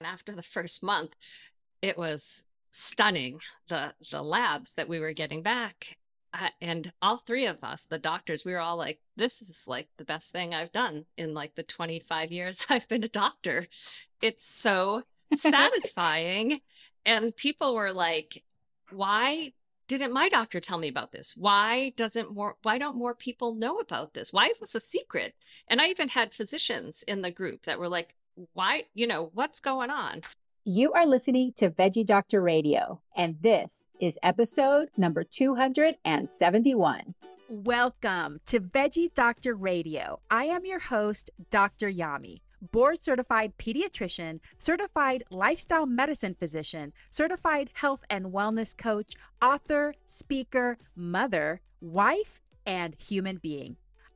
And after the first month, it was stunning the the labs that we were getting back. Uh, and all three of us, the doctors, we were all like, "This is like the best thing I've done in like the 25 years I've been a doctor. It's so satisfying." and people were like, "Why didn't my doctor tell me about this why doesn't more why don't more people know about this why is this a secret and i even had physicians in the group that were like why, you know, what's going on? You are listening to Veggie Doctor Radio, and this is episode number 271. Welcome to Veggie Doctor Radio. I am your host, Dr. Yami, board certified pediatrician, certified lifestyle medicine physician, certified health and wellness coach, author, speaker, mother, wife, and human being.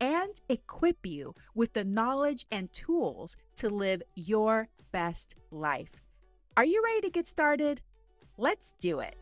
and equip you with the knowledge and tools to live your best life. Are you ready to get started? Let's do it.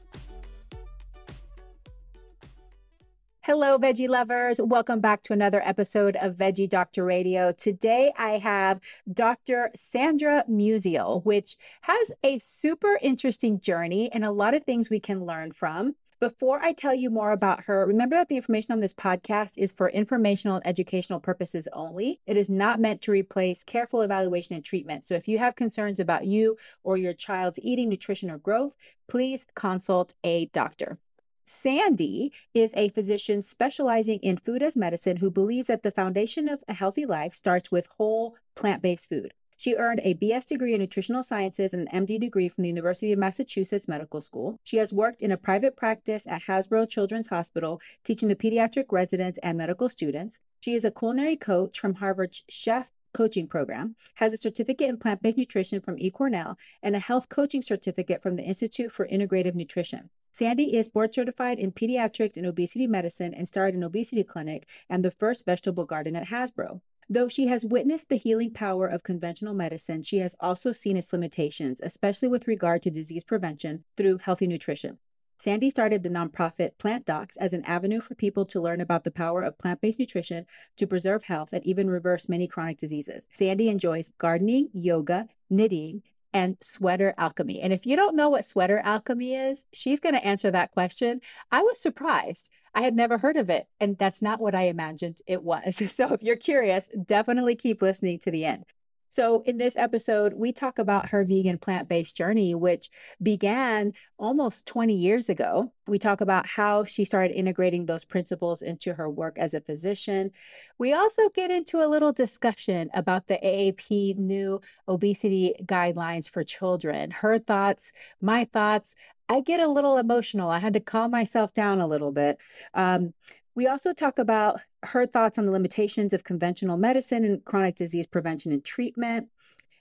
Hello, veggie lovers. Welcome back to another episode of Veggie Doctor Radio. Today I have Dr. Sandra Musial, which has a super interesting journey and a lot of things we can learn from. Before I tell you more about her, remember that the information on this podcast is for informational and educational purposes only. It is not meant to replace careful evaluation and treatment. So if you have concerns about you or your child's eating, nutrition, or growth, please consult a doctor. Sandy is a physician specializing in food as medicine who believes that the foundation of a healthy life starts with whole plant based food. She earned a BS degree in nutritional sciences and an MD degree from the University of Massachusetts Medical School. She has worked in a private practice at Hasbro Children's Hospital, teaching the pediatric residents and medical students. She is a culinary coach from Harvard's Chef coaching program, has a certificate in plant based nutrition from eCornell, and a health coaching certificate from the Institute for Integrative Nutrition. Sandy is board certified in pediatrics and obesity medicine and started an obesity clinic and the first vegetable garden at Hasbro. Though she has witnessed the healing power of conventional medicine, she has also seen its limitations, especially with regard to disease prevention through healthy nutrition. Sandy started the nonprofit Plant Docs as an avenue for people to learn about the power of plant based nutrition to preserve health and even reverse many chronic diseases. Sandy enjoys gardening, yoga, knitting, and sweater alchemy. And if you don't know what sweater alchemy is, she's going to answer that question. I was surprised. I had never heard of it, and that's not what I imagined it was. So if you're curious, definitely keep listening to the end. So, in this episode, we talk about her vegan plant based journey, which began almost 20 years ago. We talk about how she started integrating those principles into her work as a physician. We also get into a little discussion about the AAP new obesity guidelines for children, her thoughts, my thoughts. I get a little emotional. I had to calm myself down a little bit. Um, we also talk about her thoughts on the limitations of conventional medicine and chronic disease prevention and treatment,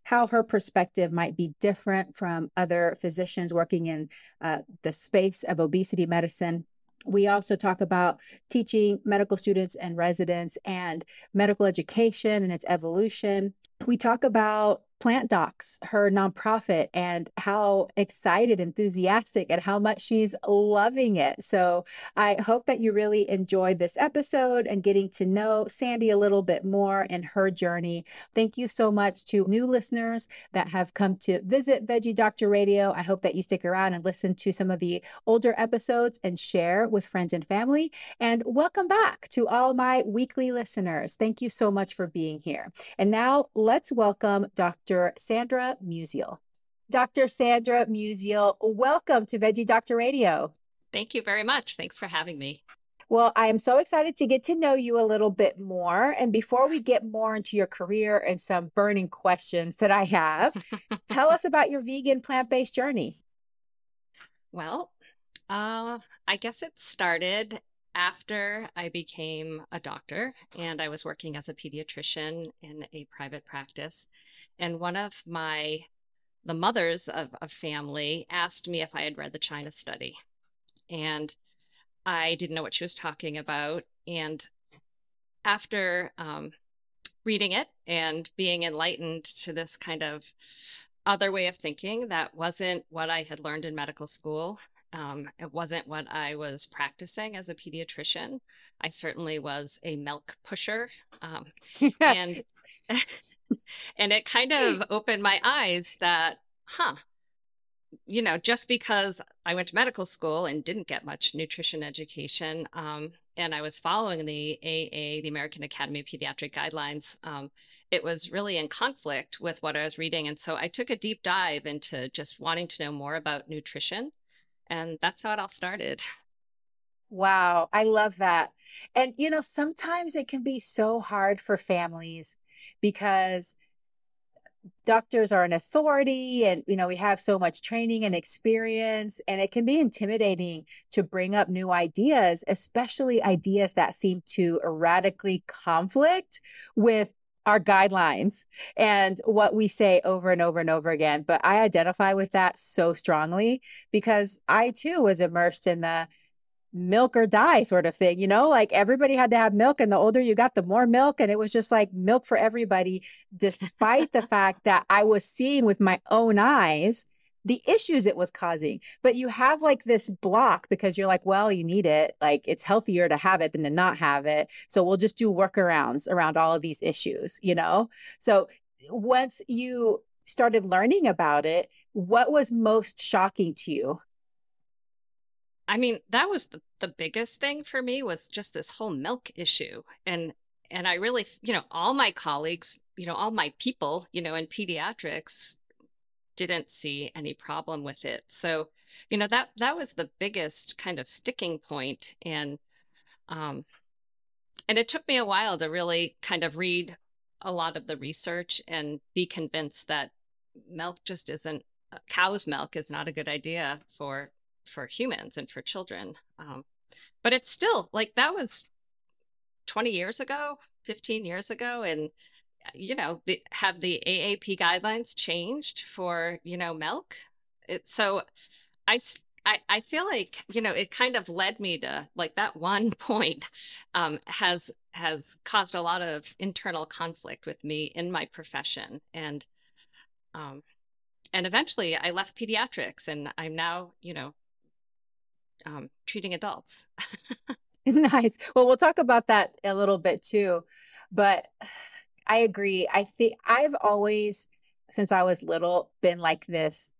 how her perspective might be different from other physicians working in uh, the space of obesity medicine. We also talk about teaching medical students and residents and medical education and its evolution. We talk about Plant Docs, her nonprofit, and how excited, enthusiastic, and how much she's loving it. So I hope that you really enjoyed this episode and getting to know Sandy a little bit more and her journey. Thank you so much to new listeners that have come to visit Veggie Doctor Radio. I hope that you stick around and listen to some of the older episodes and share with friends and family. And welcome back to all my weekly listeners. Thank you so much for being here. And now let's welcome Dr. Dr. Sandra Musial. Dr. Sandra Musial, welcome to Veggie Doctor Radio. Thank you very much. Thanks for having me. Well, I am so excited to get to know you a little bit more. And before we get more into your career and some burning questions that I have, tell us about your vegan plant based journey. Well, uh, I guess it started after I became a doctor and I was working as a pediatrician in a private practice. And one of my, the mothers of a family asked me if I had read the China study. And I didn't know what she was talking about. And after um, reading it and being enlightened to this kind of other way of thinking that wasn't what I had learned in medical school, um, it wasn't what I was practicing as a pediatrician. I certainly was a milk pusher. Um, and and it kind of opened my eyes that, huh, you know, just because I went to medical school and didn't get much nutrition education, um, and I was following the AA, the American Academy of Pediatric Guidelines, um, it was really in conflict with what I was reading. And so I took a deep dive into just wanting to know more about nutrition. And that's how it all started. Wow, I love that. And, you know, sometimes it can be so hard for families because doctors are an authority and you know we have so much training and experience and it can be intimidating to bring up new ideas especially ideas that seem to radically conflict with our guidelines and what we say over and over and over again. But I identify with that so strongly because I too was immersed in the milk or die sort of thing, you know, like everybody had to have milk, and the older you got, the more milk. And it was just like milk for everybody, despite the fact that I was seeing with my own eyes the issues it was causing. But you have like this block because you're like, well, you need it. Like it's healthier to have it than to not have it. So we'll just do workarounds around all of these issues, you know? So once you started learning about it, what was most shocking to you? I mean, that was the, the biggest thing for me was just this whole milk issue. And and I really, you know, all my colleagues, you know, all my people, you know, in pediatrics didn't see any problem with it. So, you know, that that was the biggest kind of sticking point and um and it took me a while to really kind of read a lot of the research and be convinced that milk just isn't uh, cow's milk is not a good idea for for humans and for children. Um, but it's still like that was 20 years ago, 15 years ago and you know, the, have the AAP guidelines changed for, you know, milk? It, so I, I, I feel like, you know, it kind of led me to like that one point um, has, has caused a lot of internal conflict with me in my profession. And, um, and eventually I left pediatrics and I'm now, you know, um, treating adults. nice. Well, we'll talk about that a little bit too. But I agree. I think I've always, since I was little, been like this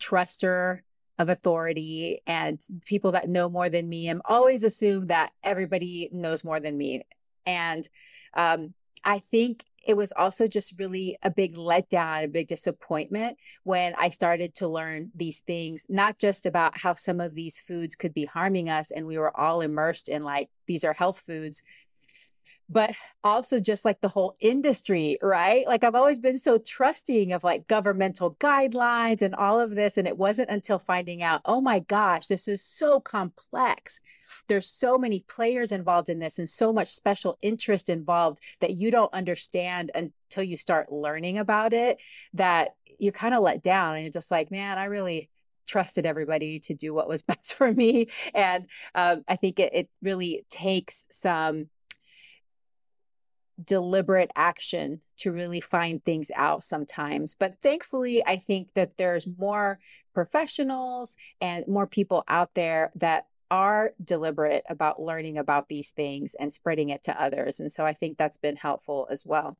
truster of authority and people that know more than me. I'm always assumed that everybody knows more than me. And um, I think it was also just really a big letdown, a big disappointment when I started to learn these things, not just about how some of these foods could be harming us. And we were all immersed in like, these are health foods but also just like the whole industry, right? Like I've always been so trusting of like governmental guidelines and all of this. And it wasn't until finding out, oh my gosh, this is so complex. There's so many players involved in this and so much special interest involved that you don't understand until you start learning about it that you're kind of let down and you're just like, man, I really trusted everybody to do what was best for me. And um, I think it, it really takes some deliberate action to really find things out sometimes. But thankfully, I think that there's more professionals and more people out there that are deliberate about learning about these things and spreading it to others. And so I think that's been helpful as well.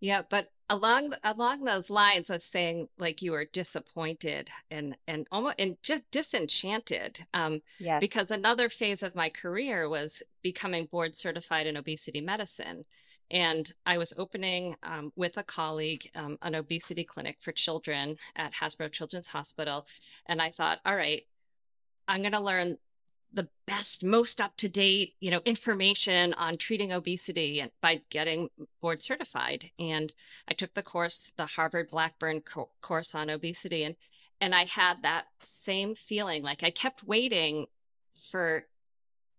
Yeah, but along along those lines of saying like you were disappointed and and almost and just disenchanted um yes. because another phase of my career was becoming board certified in obesity medicine and I was opening um, with a colleague um, an obesity clinic for children at Hasbro Children's Hospital. And I thought, all right, I'm going to learn the best, most up to date, you know, information on treating obesity by getting board certified. And I took the course, the Harvard Blackburn co- course on obesity, and and I had that same feeling. Like I kept waiting for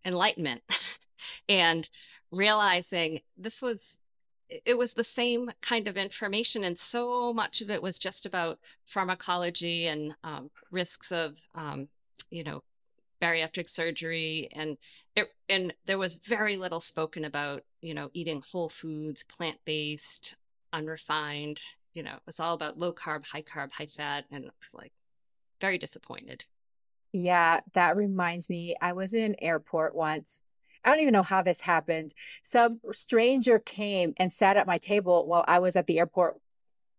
enlightenment, and realizing this was it was the same kind of information and so much of it was just about pharmacology and um, risks of um, you know bariatric surgery and it, and there was very little spoken about you know eating whole foods plant-based unrefined you know it was all about low carb high carb high fat and it was like very disappointed. Yeah that reminds me i was in airport once I don't even know how this happened. Some stranger came and sat at my table while I was at the airport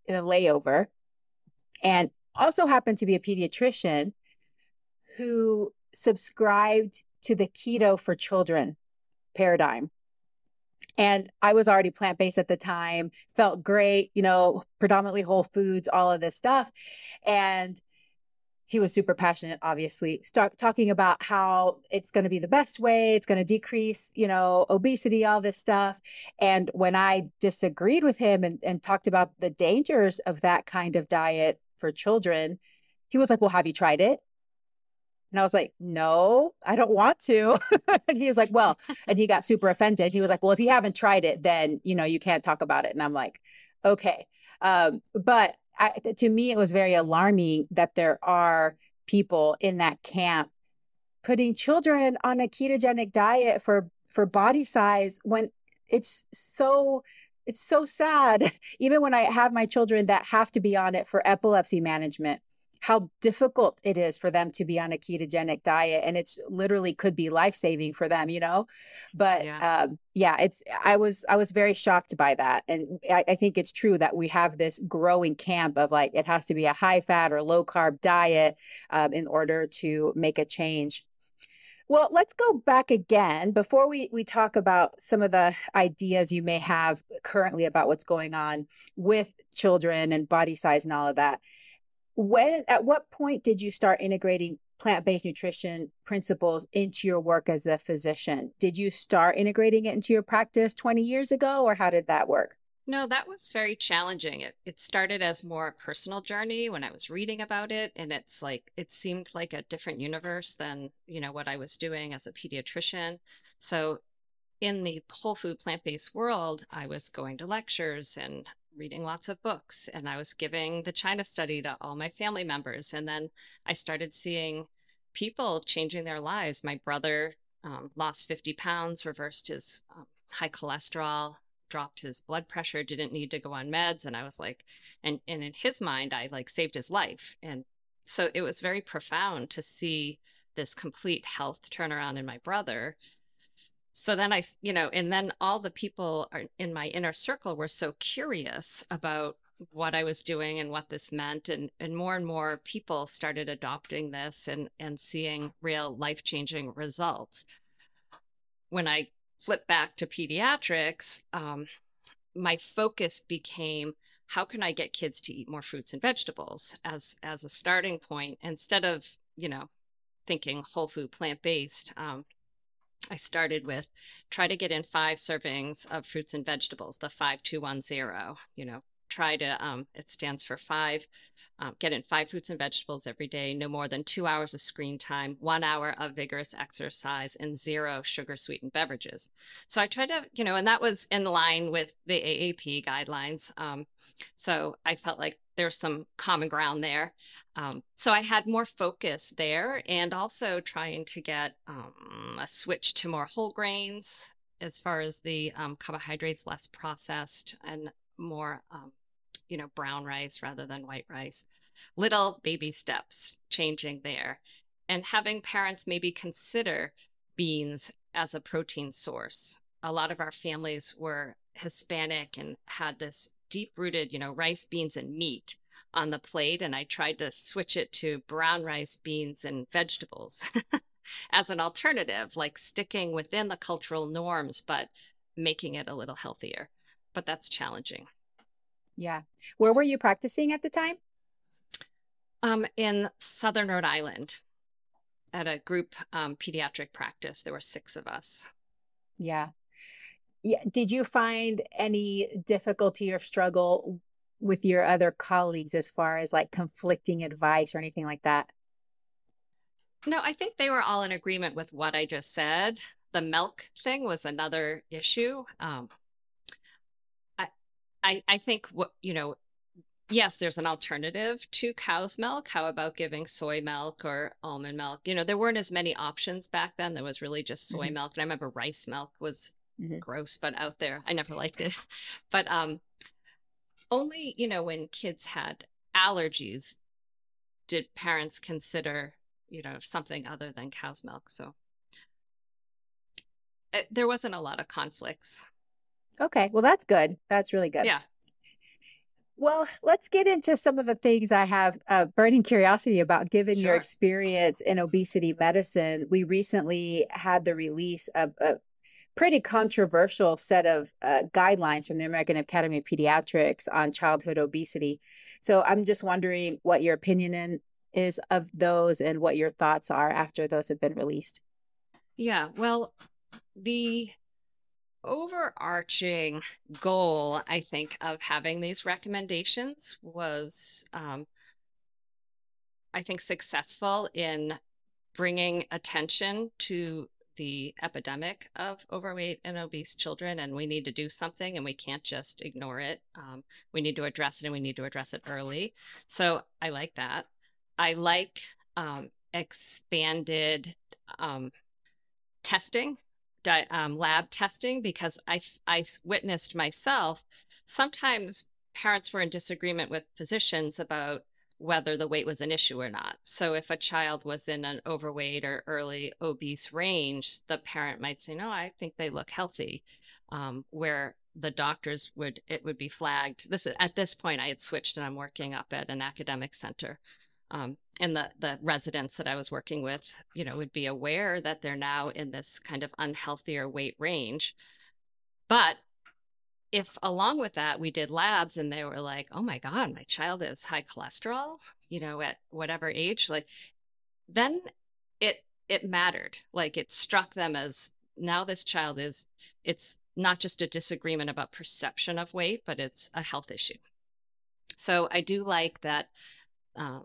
in a layover and also happened to be a pediatrician who subscribed to the keto for children paradigm. And I was already plant based at the time, felt great, you know, predominantly whole foods, all of this stuff. And he was super passionate, obviously, start talking about how it's going to be the best way, it's going to decrease, you know, obesity, all this stuff. And when I disagreed with him and, and talked about the dangers of that kind of diet for children, he was like, Well, have you tried it? And I was like, no, I don't want to. and he was like, well, and he got super offended. He was like, well, if you haven't tried it, then, you know, you can't talk about it. And I'm like, okay. Um, but I, to me, it was very alarming that there are people in that camp putting children on a ketogenic diet for for body size when it's so it's so sad. Even when i have my children that have to be on it for epilepsy management how difficult it is for them to be on a ketogenic diet and it's literally could be life-saving for them you know? But yeah. Um, yeah it's i was i was very shocked by that and I, I think it's true that we have this growing camp of like it has to be a high fat or low carb diet um, in order to make a change. Well, let's go back again. Before we, we talk about some of the ideas you may have currently about what's going on with children and body size and all of that when at what point did you start integrating plant-based nutrition principles into your work as a physician? Did you start integrating it into your practice 20 years ago or how did that work? No that was very challenging. It, it started as more a personal journey when i was reading about it and it's like it seemed like a different universe than you know what i was doing as a pediatrician. So in the whole food plant-based world i was going to lectures and reading lots of books and I was giving the China study to all my family members. And then I started seeing people changing their lives. My brother um, lost 50 pounds, reversed his um, high cholesterol, dropped his blood pressure, didn't need to go on meds. And I was like, and, and in his mind, I like saved his life. And so it was very profound to see this complete health turnaround in my brother so then I, you know, and then all the people in my inner circle were so curious about what I was doing and what this meant. And, and more and more people started adopting this and, and seeing real life changing results. When I flipped back to pediatrics, um, my focus became how can I get kids to eat more fruits and vegetables as as a starting point instead of you know thinking whole food plant based. Um, I started with try to get in five servings of fruits and vegetables, the 5210, you know, try to, um, it stands for five, um, get in five fruits and vegetables every day, no more than two hours of screen time, one hour of vigorous exercise, and zero sugar sweetened beverages. So I tried to, you know, and that was in line with the AAP guidelines. Um, so I felt like there's some common ground there. Um, so I had more focus there and also trying to get um, a switch to more whole grains, as far as the um, carbohydrates, less processed and more, um, you know, brown rice rather than white rice. Little baby steps changing there. And having parents maybe consider beans as a protein source. A lot of our families were Hispanic and had this deep rooted, you know, rice, beans, and meat on the plate. And I tried to switch it to brown rice, beans, and vegetables as an alternative, like sticking within the cultural norms, but making it a little healthier. But that's challenging. Yeah. Where were you practicing at the time? Um, in Southern Rhode Island at a group um, pediatric practice. There were six of us. Yeah. Yeah. Did you find any difficulty or struggle with your other colleagues as far as like conflicting advice or anything like that? No, I think they were all in agreement with what I just said. The milk thing was another issue. Um, I, I, I think what you know, yes, there's an alternative to cow's milk. How about giving soy milk or almond milk? You know, there weren't as many options back then. There was really just soy mm-hmm. milk. And I remember rice milk was mm-hmm. gross, but out there. I never liked it. But um only, you know, when kids had allergies did parents consider, you know, something other than cow's milk. So it, eh, there wasn't a lot of conflicts. Okay. Well, that's good. That's really good. Yeah. Well, let's get into some of the things I have uh, burning curiosity about given sure. your experience in obesity medicine. We recently had the release of a pretty controversial set of uh, guidelines from the American Academy of Pediatrics on childhood obesity. So I'm just wondering what your opinion in, is of those and what your thoughts are after those have been released. Yeah, well, the overarching goal, I think, of having these recommendations was, um, I think, successful in bringing attention to the epidemic of overweight and obese children, and we need to do something, and we can't just ignore it. Um, we need to address it, and we need to address it early. So I like that. I like um, expanded um, testing um, lab testing because I, I witnessed myself sometimes parents were in disagreement with physicians about whether the weight was an issue or not. So if a child was in an overweight or early obese range, the parent might say, "No, I think they look healthy," um, where the doctors would it would be flagged. This at this point I had switched and I'm working up at an academic center um, and the the residents that I was working with, you know, would be aware that they're now in this kind of unhealthier weight range. But if along with that we did labs and they were like, "Oh my god, my child is high cholesterol," you know, at whatever age, like then it it mattered. Like it struck them as now this child is it's not just a disagreement about perception of weight, but it's a health issue. So I do like that um,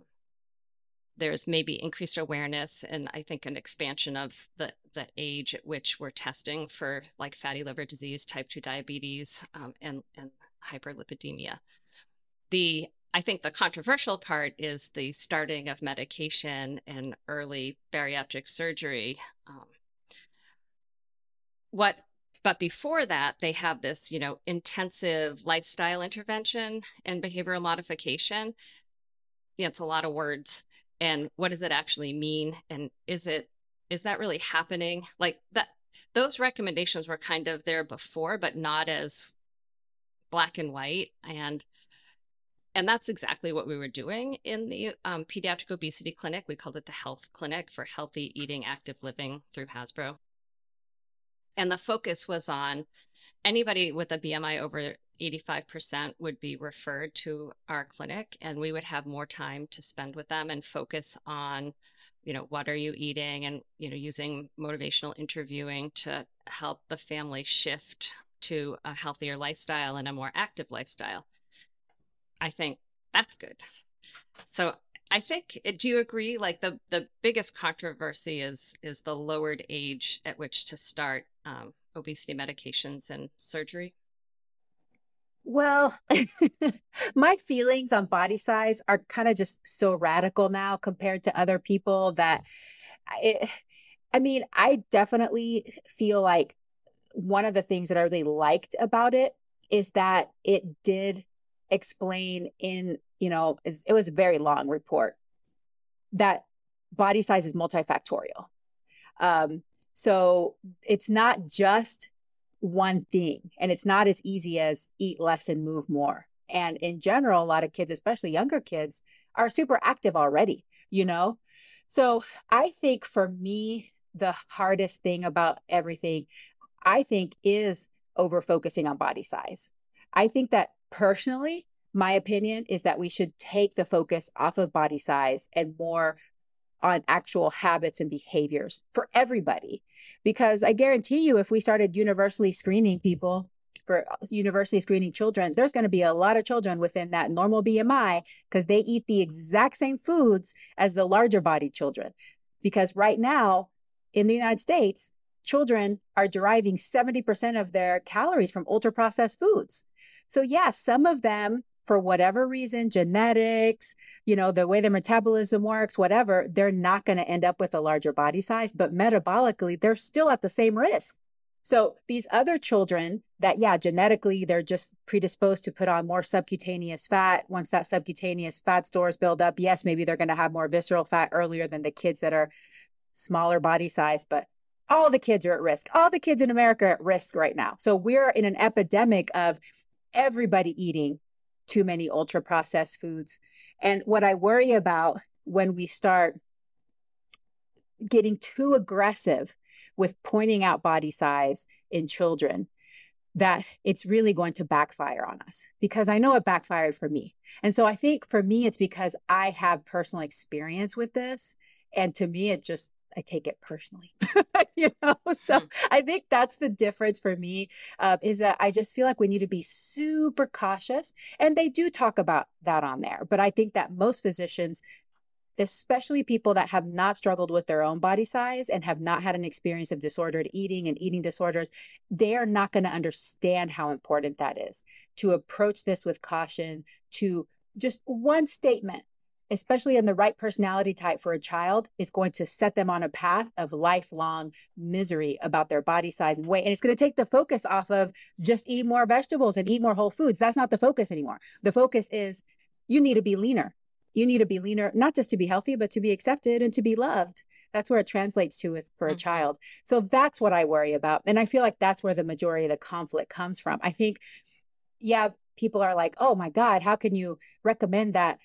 there's maybe increased awareness and I think an expansion of the, the age at which we're testing for like fatty liver disease, type 2 diabetes, um, and, and hyperlipidemia. The I think the controversial part is the starting of medication and early bariatric surgery. Um, what but before that they have this you know intensive lifestyle intervention and behavioral modification yeah, it's a lot of words and what does it actually mean? And is it is that really happening? Like that those recommendations were kind of there before but not as black and white. And and that's exactly what we were doing in the um, pediatric obesity clinic. We called it the HEAL clinic for healthy eating active living through hasbro. And the focus was on anybody with a bmi over 85% would be referred to our clinic and we would have more time to spend with them and focus on you know what are you eating and you know using motivational interviewing to help the family shift to a healthier lifestyle and a more active lifestyle. I think that's good. So i think do you agree? Like the the biggest controversy is is the lowered age at which to start um, obesity medications and surgery well, my feelings on body size are kind of just so radical now compared to other people that I, I mean, I definitely feel like one of the things that I really liked about it is that it did explain in, you know, it was a very long report that body size is multifactorial. Um, so it's not just one thing, and it's not as easy as eat less and move more. And in general, a lot of kids, especially younger kids, are super active already, you know? So I think for me, the hardest thing about everything, I think, is over focusing on body size. I think that personally, my opinion is that we should take the focus off of body size and more on actual habits and behaviors for everybody. Because I guarantee you, if we started universally screening people for uh, universally screening children, there's going to be a lot of children within that normal BMI because they eat the exact same foods as the larger body children. Because right now in the United States, children are deriving 70% of their calories from ultra processed foods. So, yes, yeah, some of them for whatever reason, genetics, you know, the way their metabolism works, whatever, they're not going to end up with a larger body size, but metabolically, they're still at the same risk. So these other children that, yeah, genetically, they're just predisposed to put on more subcutaneous fat. Once that subcutaneous fat stores build up, yes, maybe they're going to have more visceral fat earlier than the kids that are smaller body size, but all the kids are at risk. All the kids in America are at risk right now. So we're in an epidemic of everybody eating too many ultra processed foods. And what I worry about when we start getting too aggressive with pointing out body size in children that it's really going to backfire on us because I know it backfired for me. And so I think for me, it's because I have personal experience with this. And to me, it just I take it personally, you know. So mm. I think that's the difference for me uh, is that I just feel like we need to be super cautious, and they do talk about that on there. But I think that most physicians, especially people that have not struggled with their own body size and have not had an experience of disordered eating and eating disorders, they are not going to understand how important that is to approach this with caution. To just one statement especially in the right personality type for a child, is going to set them on a path of lifelong misery about their body size and weight. And it's going to take the focus off of just eat more vegetables and eat more whole foods. That's not the focus anymore. The focus is you need to be leaner. You need to be leaner, not just to be healthy, but to be accepted and to be loved. That's where it translates to for a mm-hmm. child. So that's what I worry about. And I feel like that's where the majority of the conflict comes from. I think, yeah, people are like, oh my God, how can you recommend that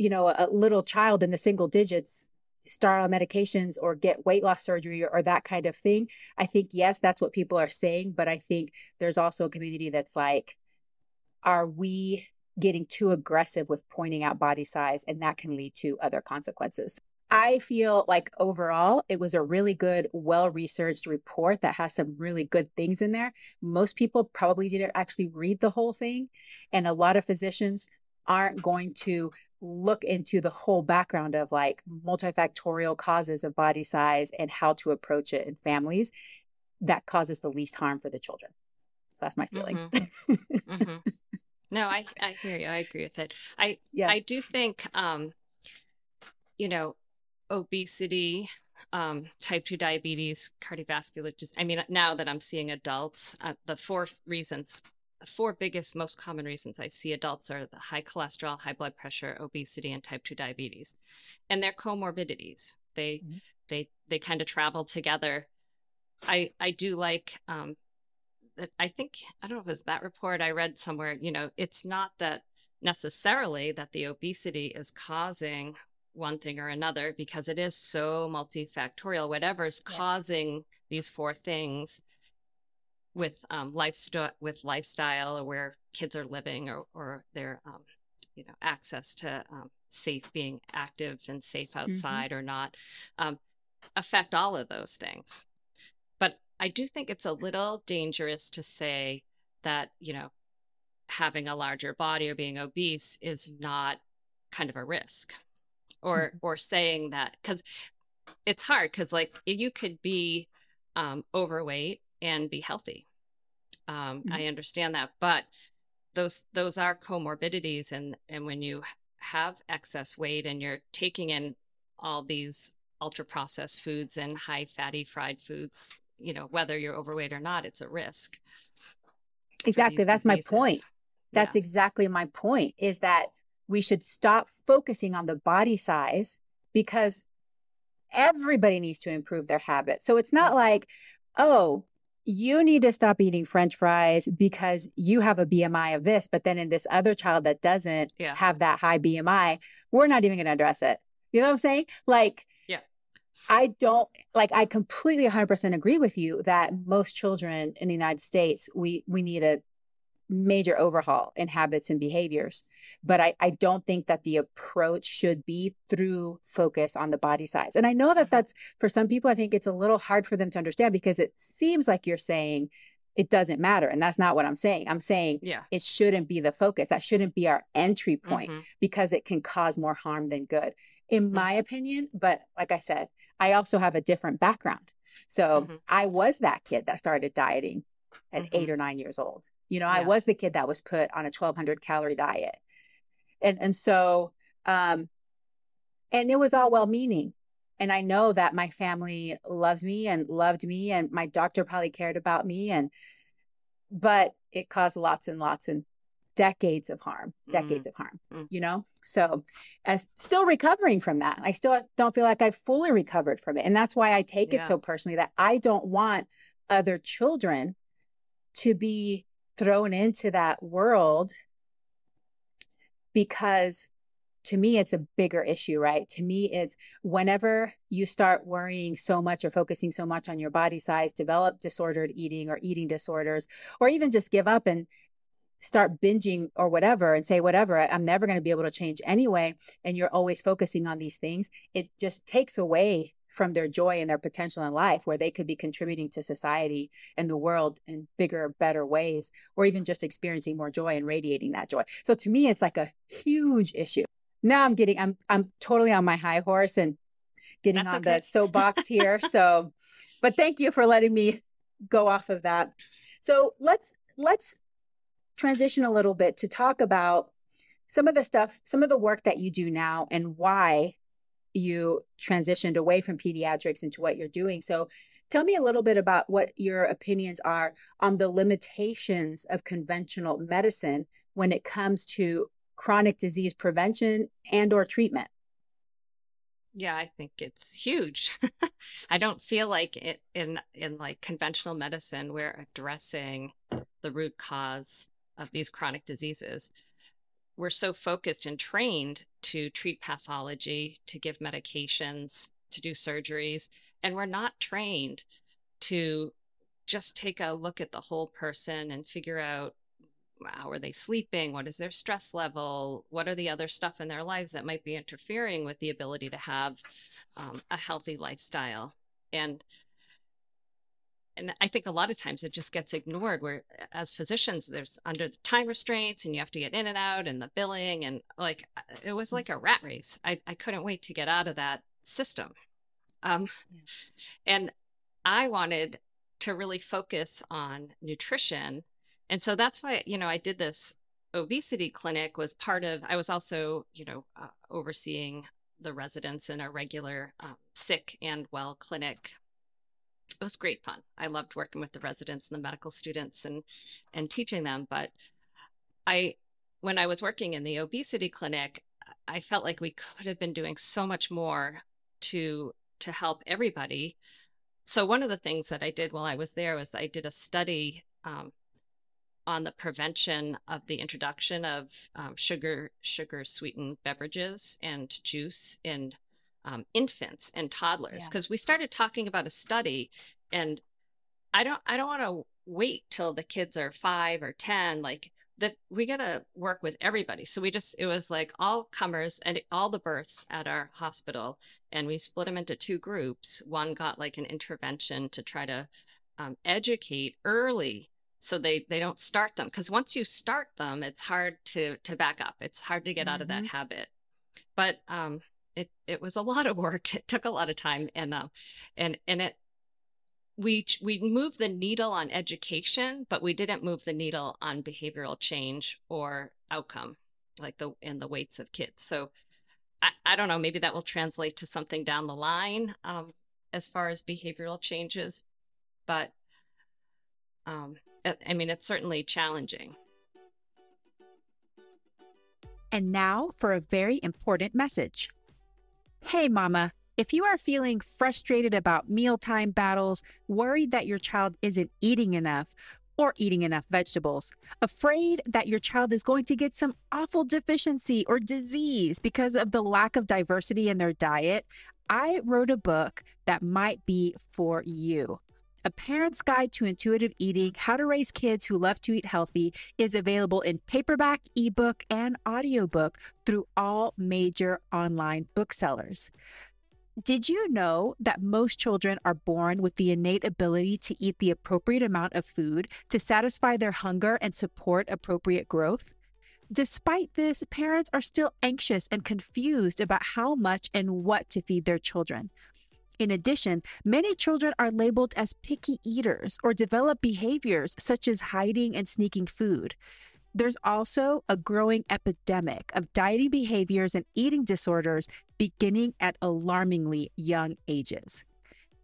you know a little child in the single digits start on medications or get weight loss surgery or, or, that kind of thing i think yes that's what people are saying but i think there's also a community that's like are we getting too aggressive with pointing out body size? And that can lead to other consequences. I feel like overall it was a really good well researched report that has some really good things in there. Most people probably didn't actually read the whole thing and a lot of physicians aren't going to look into the whole background of like multifactorial causes of body size and how to approach it in families that causes the least harm for the children. So that's my feeling. Mm-hmm. mm-hmm. No, I, I hear you. I agree with it. I yeah. I do think um, you know, obesity, um, type 2 diabetes, cardiovascular just I mean now that I'm seeing adults, uh, the four reasons the four biggest, most common reasons I see adults are the high cholesterol, high blood pressure, obesity, and type 2 diabetes. And they're comorbidities. They mm-hmm. they they kind of travel together. I I do like um I think I don't know if it was that report I read somewhere, you know, it's not that necessarily that the obesity is causing one thing or another because it is so multifactorial. Whatever's yes. causing these four things with um, lifestyle with lifestyle or where kids are living or or their um, you know access to um, safe being active and safe mm-hmm. outside mm-hmm. or not um, affect all of those things but i do think it's a little dangerous to say that you know having a larger body or being obese is not kind of a risk or mm-hmm. or saying that because it's hard because like you could be um, overweight and be healthy. Um, mm-hmm. I understand that, but those those are comorbidities, and and when you have excess weight and you're taking in all these ultra processed foods and high fatty fried foods, you know, whether you're overweight or not, it's a risk. Exactly. That's diseases. my point. That's yeah. exactly my point is that we should stop focusing on the body size because everybody needs to improve their habits. So it's not like, oh, you need to stop eating french fries because you have a BMI of this, but then in this other child that doesn't yeah. have that high BMI, we're not even going to address it. You know what I'm saying? Like, yeah. I don't like I completely 100% agree with you that most children in the United States we we need a major overhaul in habits and behaviors. But I, I don't think that the approach should be through focus on the body size. And I know that mm-hmm. that's for some people, I think it's a little hard for them to understand because it seems like you're saying it doesn't matter. And that's not what I'm saying. I'm saying yeah. it shouldn't be the focus. That shouldn't be our entry point mm-hmm. because it can cause more harm than good, in mm-hmm. my opinion. But like I said, I also have a different background. So mm-hmm. I was that kid that started dieting at eight mm-hmm. or nine years old. You know, yeah. I was the kid that was put on a 1200 calorie diet. And and so um and it was all well meaning. And I know that my family loves me and loved me and my doctor probably cared about me and but it caused lots and lots and decades of harm, decades mm. of harm, mm. you know? So, as still recovering from that. I still don't feel like I've fully recovered from it. And that's why I take yeah. it so personally that I don't want other children to be thrown into that world because to me it's a bigger issue right? To me it's whenever you start worrying so much or focusing so much on your body size develop disordered eating or eating disorders or even just give up and start binging or whatever and say whatever i'm never going to be able to change anyway and you're always focusing on these things it just takes away from their joy and their potential in life where they could be contributing to society and the world in bigger better ways or even just experiencing more joy and radiating that joy. So to me it's like a huge issue. Now i'm getting i'm i'm totally on my high horse and getting That's on okay. the soapbox here. So but thank you for letting me go off of that. So let's let's transition a little bit to talk about some of the stuff some of the work that you do now and why you transitioned away from pediatrics into what you're doing. So tell me a little bit about what your opinions are on the limitations of conventional medicine when it comes to chronic disease prevention and or treatment. Yeah, I think it's huge. I don't feel like it in in like conventional medicine we're addressing the root cause of these chronic diseases we're so focused and trained to treat pathology, to give medications, to do surgeries, and we're not trained to just take a look at the whole person and figure out how are they sleeping? What is their stress level? What are the other stuff in their lives that might be interfering with the ability to have um, a healthy lifestyle? And and I think a lot of times it just gets ignored where as physicians there's under the time restraints and you have to get in and out and the billing and like it was like a rat race. I, I couldn't wait to get out of that system. Um, yeah. and I wanted to really focus on nutrition. And so that's why, you know, I did this obesity clinic was part of, I was also, you know, uh, overseeing the residents in a regular um, sick and well clinic it was great fun. I loved working with the residents and the medical students and and teaching them. But I, when I was working in the obesity clinic, I felt like we could have been doing so much more to to help everybody. So one of the things that I did while I was there was I did a study um, on the prevention of the introduction of um, sugar sugar sweetened beverages and juice in um, infants and toddlers because yeah. we started talking about a study and i don't i don't want to wait till the kids are five or ten like that we got to work with everybody so we just it was like all comers and all the births at our hospital and we split them into two groups one got like an intervention to try to um, educate early so they they don't start them because once you start them it's hard to to back up it's hard to get mm-hmm. out of that mm-hmm. habit but um it it was a lot of work. It took a lot of time, and uh, and and it we we moved the needle on education, but we didn't move the needle on behavioral change or outcome, like the in the weights of kids. So I, I don't know. Maybe that will translate to something down the line um, as far as behavioral changes. but um, I mean, it's certainly challenging. And now for a very important message. Hey, Mama, if you are feeling frustrated about mealtime battles, worried that your child isn't eating enough, or eating enough vegetables, afraid that your child is going to get some awful deficiency or disease because of the lack of diversity in their diet, I wrote a book that might be for you. A Parent's Guide to Intuitive Eating How to Raise Kids Who Love to Eat Healthy is available in paperback, ebook, and audiobook through all major online booksellers. Did you know that most children are born with the innate ability to eat the appropriate amount of food to satisfy their hunger and support appropriate growth? Despite this, parents are still anxious and confused about how much and what to feed their children. In addition, many children are labeled as picky eaters or develop behaviors such as hiding and sneaking food. There's also a growing epidemic of dieting behaviors and eating disorders beginning at alarmingly young ages.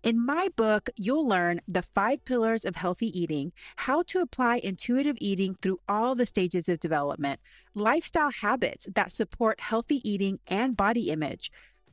In my book, you'll learn the five pillars of healthy eating, how to apply intuitive eating through all the stages of development, lifestyle habits that support healthy eating and body image,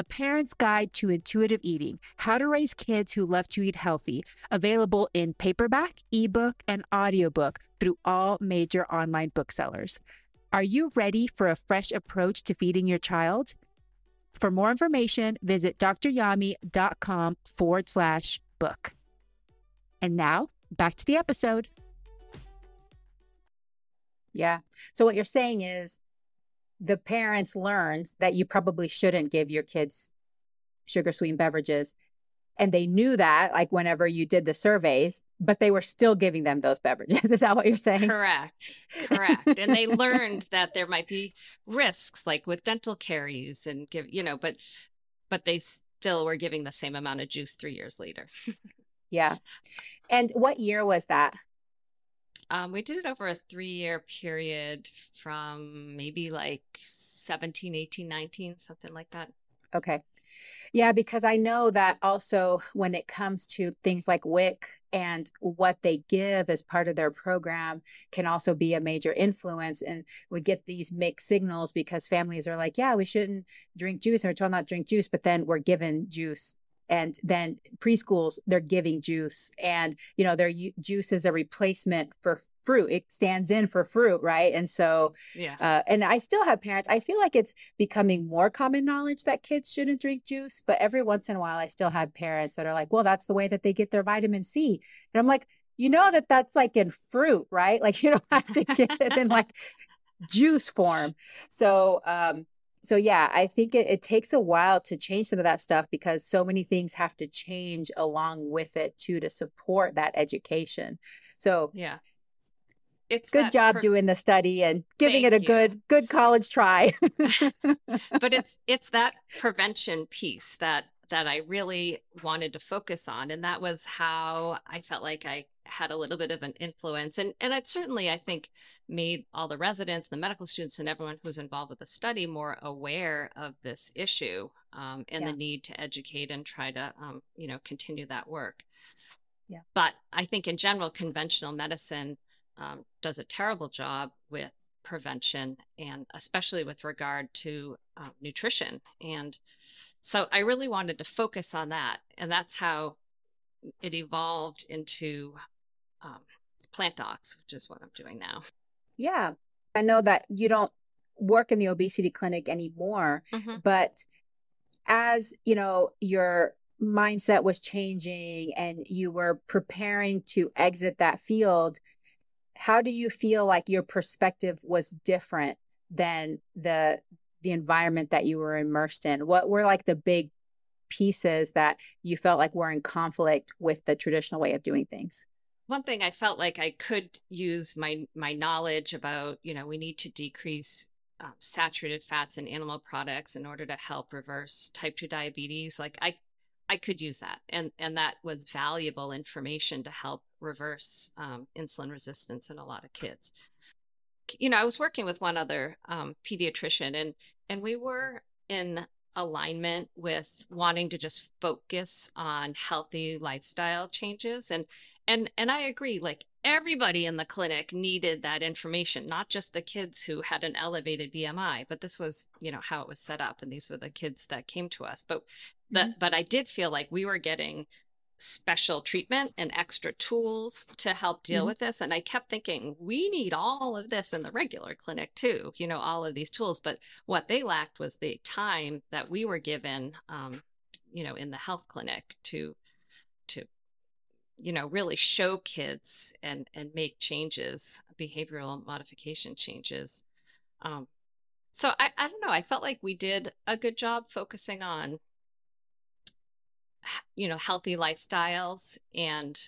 A Parent's Guide to Intuitive Eating How to Raise Kids Who Love to Eat Healthy, available in paperback, ebook, and audiobook through all major online booksellers. Are you ready for a fresh approach to feeding your child? For more information, visit dryami.com forward slash book. And now back to the episode. Yeah. So what you're saying is the parents learned that you probably shouldn't give your kids sugar sweetened beverages. And they knew that, like whenever you did the surveys, but they were still giving them those beverages. Is that what you're saying? Correct. Correct. and they learned that there might be risks, like with dental caries, and give, you know, but, but they still were giving the same amount of juice three years later. yeah. And what year was that? Um, we did it over a three year period from maybe like 17, 18, 19, something like that. Okay. Yeah, because I know that also when it comes to things like WIC and what they give as part of their program can also be a major influence. And we get these mixed signals because families are like, yeah, we shouldn't drink juice or told not drink juice, but then we're given juice and then preschools they're giving juice and you know their juice is a replacement for fruit. It stands in for fruit right? And so yeah. uh, and i still have parents i feel like it's becoming more common knowledge that kids shouldn't drink juice but every once in a while i still have parents that are like well that's the way that they get their vitamin c. And i'm like you know that that's like in fruit right? Like you don't have to get it in like juice form. So um so yeah i think it, it takes a while to change some of that stuff because so many things have to change along with it too to support that education. So yeah. It's good job per- doing the study and giving Thank it a you. good good college try. But it's it's that prevention piece that that I really wanted to focus on and that was how I felt like I had a little bit of an influence and and it certainly I think made all the residents, the medical students, and everyone who's involved with the study more aware of this issue um, and yeah. the need to educate and try to um, you know continue that work. Yeah. But I think in general, conventional medicine um, does a terrible job with prevention and especially with regard to uh, nutrition and so i really wanted to focus on that and that's how it evolved into um, plant docs, which is what I'm doing now. Yeah. I know that you don't work in the obesity clinic anymore, mm-hmm. but as you know, your mindset was changing and you were preparing to exit that field, how do you feel like your perspective was different than the the environment that you were immersed in? What were like the big pieces that you felt like were in conflict with the traditional way of doing things? One thing I felt like I could use my my knowledge about, you know, we need to decrease um, saturated fats in animal products in order to help reverse type 2 diabetes like i i could use that. And and that was valuable information to help reverse um, insulin resistance in a lot of kids. You know i was working with one other um, pediatrician and and we were in alignment with wanting to just focus on healthy lifestyle changes. And and and I agree like everybody in the clinic needed that information not just the kids who had an elevated BMI but this was you know how it was set up and these were the kids that came to us but the, mm-hmm. but I did feel like we were getting special treatment and extra tools to help deal mm-hmm. with this. And I kept thinking, we need all of this in the regular clinic too, you know, all of these tools. But what they lacked was the time that we were given, um, you know, in the health clinic to, to, you know, really show kids and, and make changes, behavioral modification changes. Um, so I, I don't know. I felt like we did a good job focusing on you know, healthy lifestyles. And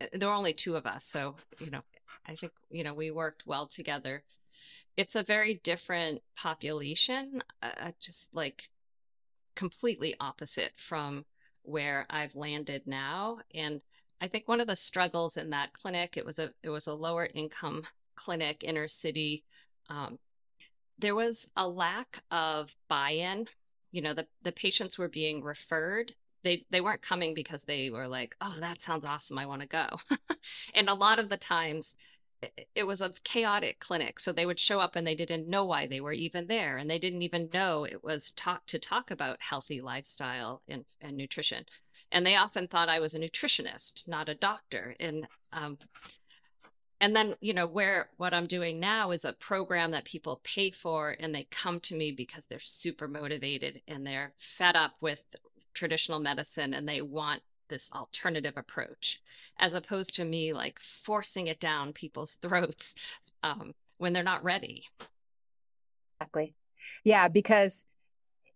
uh, there were only two of us. So, you know, I think, you know, we worked well together. It's a very different population, uh, uh, just like completely opposite from where I've landed now. And I think one of the struggles in that clinic, it was a it was a lower income clinic, inner city. Um, there was a lack of buy-in. You know, the the patients were being referred they they weren't coming because they were like, "Oh, that sounds awesome. I want to go." and a lot of the times it, was a chaotic clinic, so they would show up and they didn't know why they were even there, and they didn't even know it was talk to talk about healthy lifestyle and, and nutrition. And they often thought I was a nutritionist, not a doctor. And um, and then you know where what i'm doing now is a program that people pay for and they come to me because they're super motivated and they're fed up with traditional medicine and they want this alternative approach as opposed to me like forcing it down people's throats um, when they're not ready exactly yeah because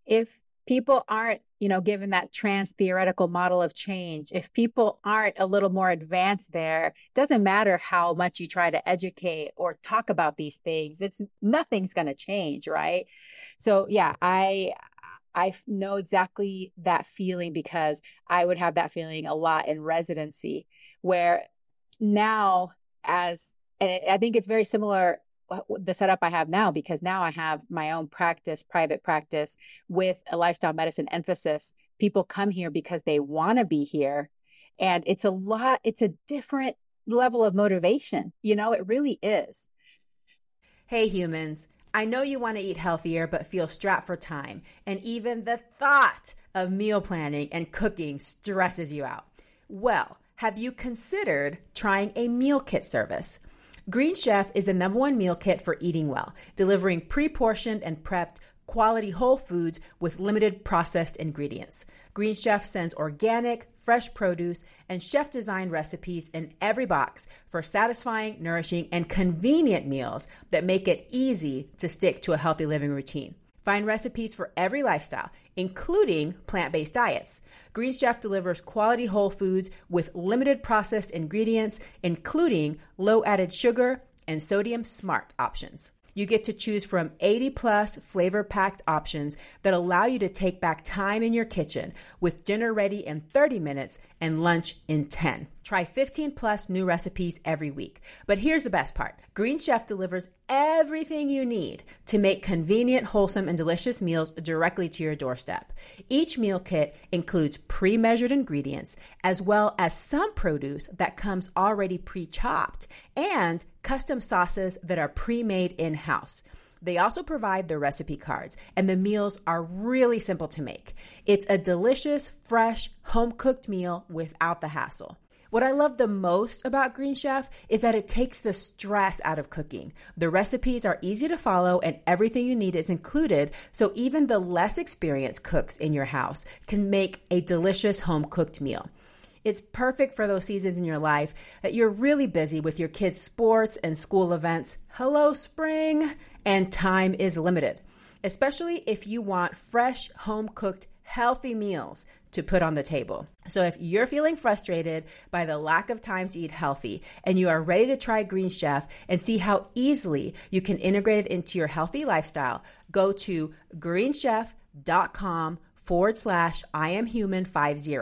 if people aren't you know given that trans theoretical model of change if people aren't a little more advanced there it doesn't matter how much you try to educate or talk about these things it's nothing's going to change right? So yeah i I know exactly that feeling because I would have that feeling a lot in residency, where now, as and I think it's very similar Uh, the setup I have now because now I have my own practice, private practice with a lifestyle medicine emphasis. People come here because they want to be here. And it's a lot, it's a different level of motivation. You know, it really is. Hey, humans. I know you want to eat healthier, but feel strapped for time. And even the thought of meal planning and cooking stresses you out. Well, have you considered trying a meal kit service? Green Chef is the number one meal kit for eating well, delivering pre portioned and prepped quality whole foods with limited processed ingredients. Green Chef sends organic, fresh produce, and chef designed recipes in every box for satisfying, nourishing, and convenient meals that make it easy to stick to a healthy living routine. Find recipes for every lifestyle, including plant based diets. Green Chef delivers quality whole foods with limited processed ingredients, including low added sugar and sodium smart options. You get to choose from 80 plus flavor packed options that allow you to take back time in your kitchen with dinner ready in 30 minutes and lunch in 10. Try 15 plus new recipes every week. But here's the best part Green Chef delivers everything you need to make convenient, wholesome, and delicious meals directly to your doorstep. Each meal kit includes pre measured ingredients, as well as some produce that comes already pre chopped and custom sauces that are pre made in house. They also provide the recipe cards, and the meals are really simple to make. It's a delicious, fresh, home cooked meal without the hassle. What I love the most about Green Chef is that it takes the stress out of cooking. The recipes are easy to follow and everything you need is included, so even the less experienced cooks in your house can make a delicious home cooked meal. It's perfect for those seasons in your life that you're really busy with your kids' sports and school events. Hello, spring! And time is limited, especially if you want fresh, home cooked healthy meals to put on the table. So if you're feeling frustrated by the lack of time to eat healthy and you are ready to try Green Chef and see how easily you can integrate it into your healthy lifestyle, go to greenchef.com forward slash I am human 50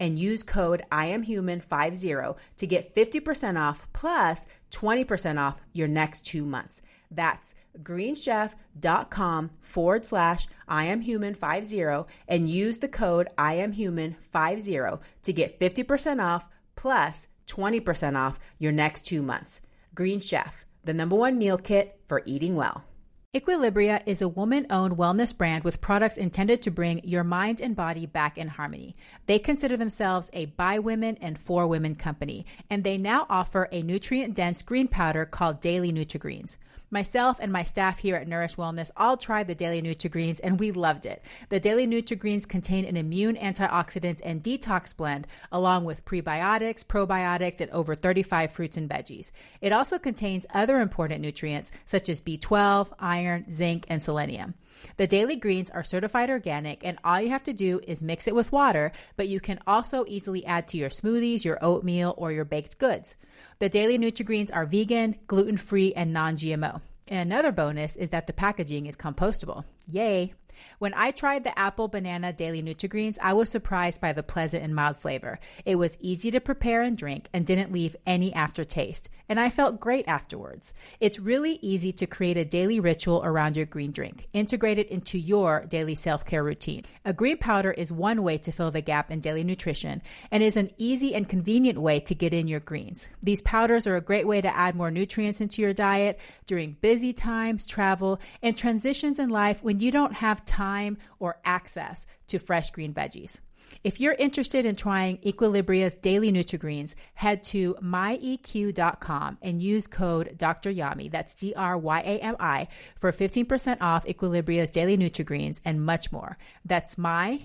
and use code I am human 50 to get 50% off plus 20% off your next two months. That's greenchef.com forward slash I am human 50 and use the code I am human 50 to get 50% off plus 20% off your next two months. Green Chef, the number one meal kit for eating well. Equilibria is a woman owned wellness brand with products intended to bring your mind and body back in harmony. They consider themselves a by women and for women company, and they now offer a nutrient dense green powder called Daily Nutri-Greens. Myself and my staff here at Nourish Wellness all tried the Daily Nutri-Greens and we loved it. The Daily Nutri-Greens contain an immune antioxidant and detox blend along with prebiotics, probiotics, and over 35 fruits and veggies. It also contains other important nutrients such as B12, iron, zinc, and selenium. The daily greens are certified organic, and all you have to do is mix it with water, but you can also easily add to your smoothies, your oatmeal, or your baked goods. The daily Nutri-Greens are vegan, gluten-free, and non-GMO. And another bonus is that the packaging is compostable. Yay! When I tried the apple banana daily Nutri-Greens, I was surprised by the pleasant and mild flavor. It was easy to prepare and drink and didn't leave any aftertaste, and I felt great afterwards. It's really easy to create a daily ritual around your green drink. Integrate it into your daily self-care routine. A green powder is one way to fill the gap in daily nutrition and is an easy and convenient way to get in your greens. These powders are a great way to add more nutrients into your diet during busy times, travel, and transitions in life when you don't time or access to fresh green veggies. If you're interested in trying Equilibria's daily Nutri-Greens, head to myeq.com and use code Dr. Yami, that's D R Y A M I, for 15% off Equilibria's daily Nutri-Greens and much more. That's myeq.com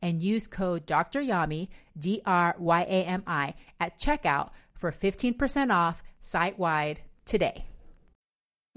and use code Dr. Yami, D R Y A M I, at checkout for 15% off site wide today.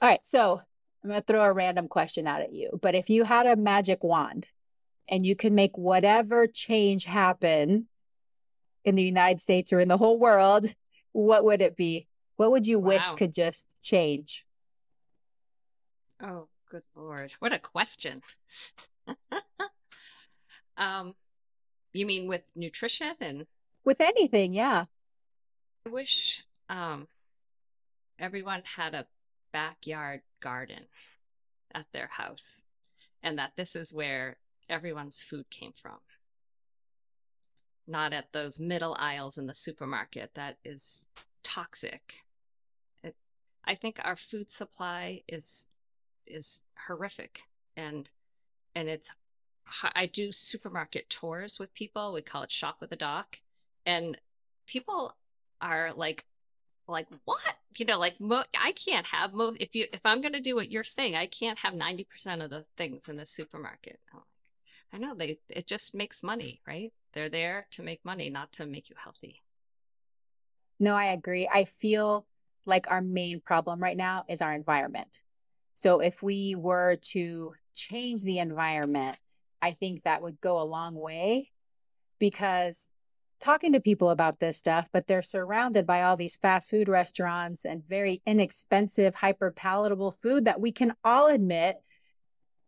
All right, so I'm going to throw a random question out at you. But if you had a magic wand and you could make whatever change happen in the United States or in the whole world, what would it be? What would you wow. wish could just change? Oh, good lord. What a question. um you mean with nutrition and with anything, yeah. I wish um everyone had a backyard garden at their house and that this is where everyone's food came from. Not at those middle aisles in the supermarket that is toxic. It, I think our food supply is is horrific and and it's I do supermarket tours with people. We call it shop with a doc and people are like like what? You know like mo- i can't have mo if you if i'm going to do what you're saying i can't have 90% of the things in the supermarket. I know they it just makes money right? They're there to make money not to make you healthy. No i agree. I feel like our main problem right now is our environment. So if we were to change the environment i think that would go a long way because talking to people about this stuff, but they're surrounded by all these fast food restaurants and very inexpensive, hyper palatable food that we can all admit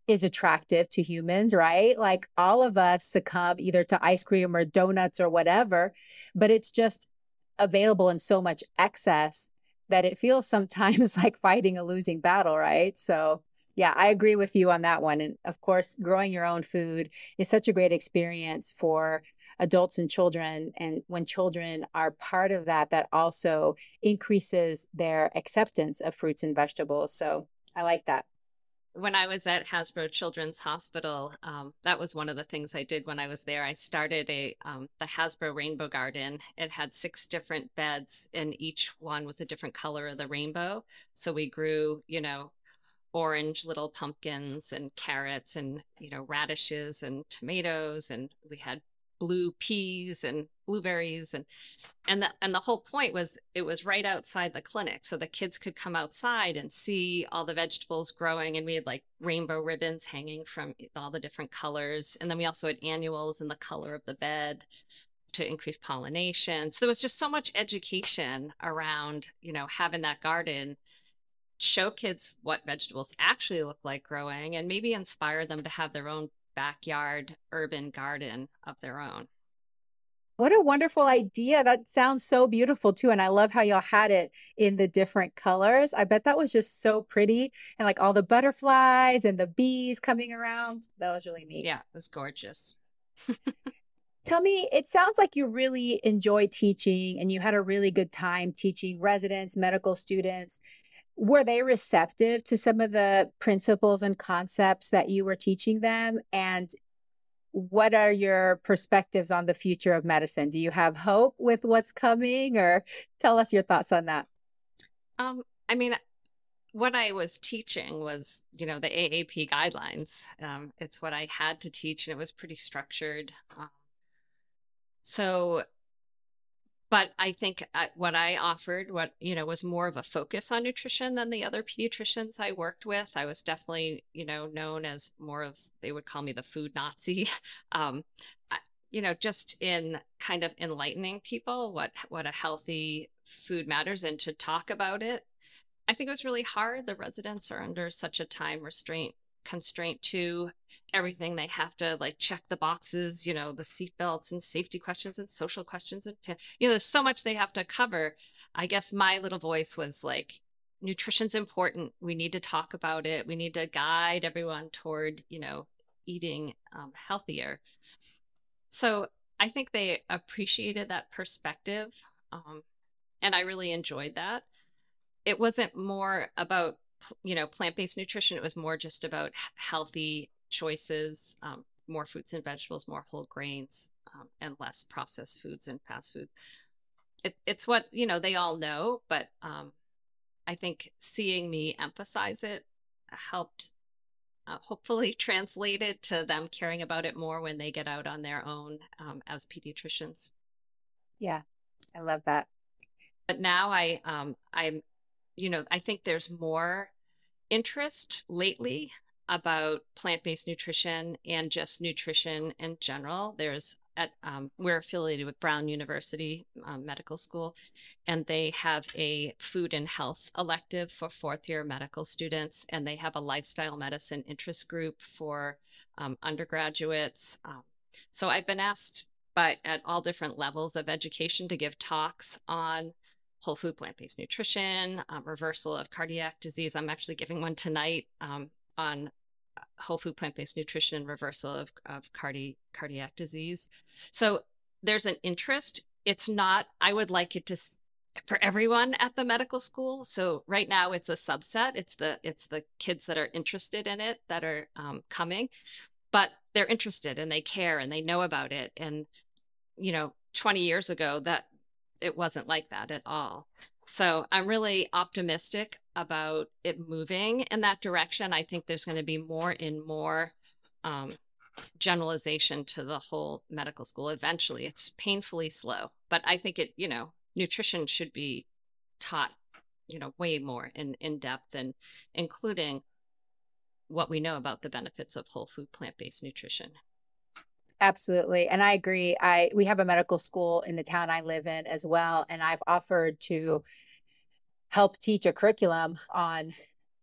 is attractive to humans, right? Like all of us succumb either to ice cream or donuts or whatever, but it's just available in so much excess that it feels sometimes like fighting a losing battle, right? So yeah, I agree with you on that one. And of course, growing your own food is such a great experience for adults and children. And when children are part of that, that also increases their acceptance of fruits and vegetables. So I like that. when I was at Hasbro Children's Hospital, um, that was one of the things I did when I was there. I started a um, the Hasbro Rainbow Garden. It had six different beds, and each one was a different color of the rainbow. So we grew, you know, orange little pumpkins and carrots and you know radishes and tomatoes, and we had blue peas and blueberries and and the and the whole point was it was right outside the clinic so the kids could come outside and see all the vegetables growing and we had like rainbow ribbons hanging from all the different colors and then we also had annuals in the color of the bed to increase pollination. So there was just so much education around you know having that garden show kids what vegetables actually look like growing and maybe inspire them to have their own backyard urban garden of their own. What a wonderful idea. That sounds so beautiful too. And I love how y'all had it in the different colors. I bet that was just so pretty. And like all the butterflies and the bees coming around. That was really neat. Yeah, it was gorgeous. Tell me, it sounds like you really enjoy teaching and you had a really good time teaching residents, medical students were they receptive to some of the principles and concepts that you were teaching them? And what are your perspectives on the future of medicine? Do you have hope with what's coming or tell us your thoughts on that? Um i mean what i was teaching was you know the aap guidelines. Um, it's what i had to teach and it was pretty structured. Um, so but I think uh, what I offered, what you know, was more of a focus on nutrition than the other pediatricians I worked with. I was definitely, you know, known as more of they would call me the food Nazi. um, you know, just in kind of enlightening people what what a healthy food matters and to talk about it. I think it was really hard. The residents are under such a time restraint constraint to everything. They have to like check the boxes you know the seat belts and safety questions and social questions and you know there's so much they have to cover. I guess my little voice was like nutrition's important. We need to talk about it. We need to guide everyone toward you know eating um, healthier. So i think they appreciated that perspective um, and i really enjoyed that. It wasn't more about you know, plant based nutrition. It was more just about healthy choices, um, more fruits and vegetables, more whole grains, um, and less processed foods and fast food. It, it's what, you know, they all know, but um, I think seeing me emphasize it helped uh, hopefully translate it to them caring about it more when they get out on their own um, as pediatricians. Yeah, I love that. But now I, um, I'm, you know, I think there's more interest lately about plant-based nutrition and just nutrition in general. There's at um, we're affiliated with Brown University um, Medical School, and they have a food and health elective for fourth year medical students, and they have a lifestyle medicine interest group for um, undergraduates. Um, so I've been asked by at all different levels of education to give talks on whole food plant based nutrition, um, reversal of cardiac disease. I'm actually giving one tonight um, on uh, whole food plant based nutrition and reversal of, of cardi- cardiac disease. So there's an interest. It's not, I would like it to for everyone at the medical school. So right now it's a subset. It's the it's the kids that are interested in it that are um, coming, but they're interested and they care and they know about it. And you know, 20 years ago that it wasn't like that at all. So I'm really optimistic about it moving in that direction. I think there's going to be more and more um, generalization to the whole medical school eventually. It's painfully slow, but I think it, you know, nutrition should be taught, you know, way more in, in depth and including what we know about the benefits of whole food plant based nutrition. Absolutely. And I agree. I we have a medical school in the town I live in as well and I've offered to help teach a curriculum on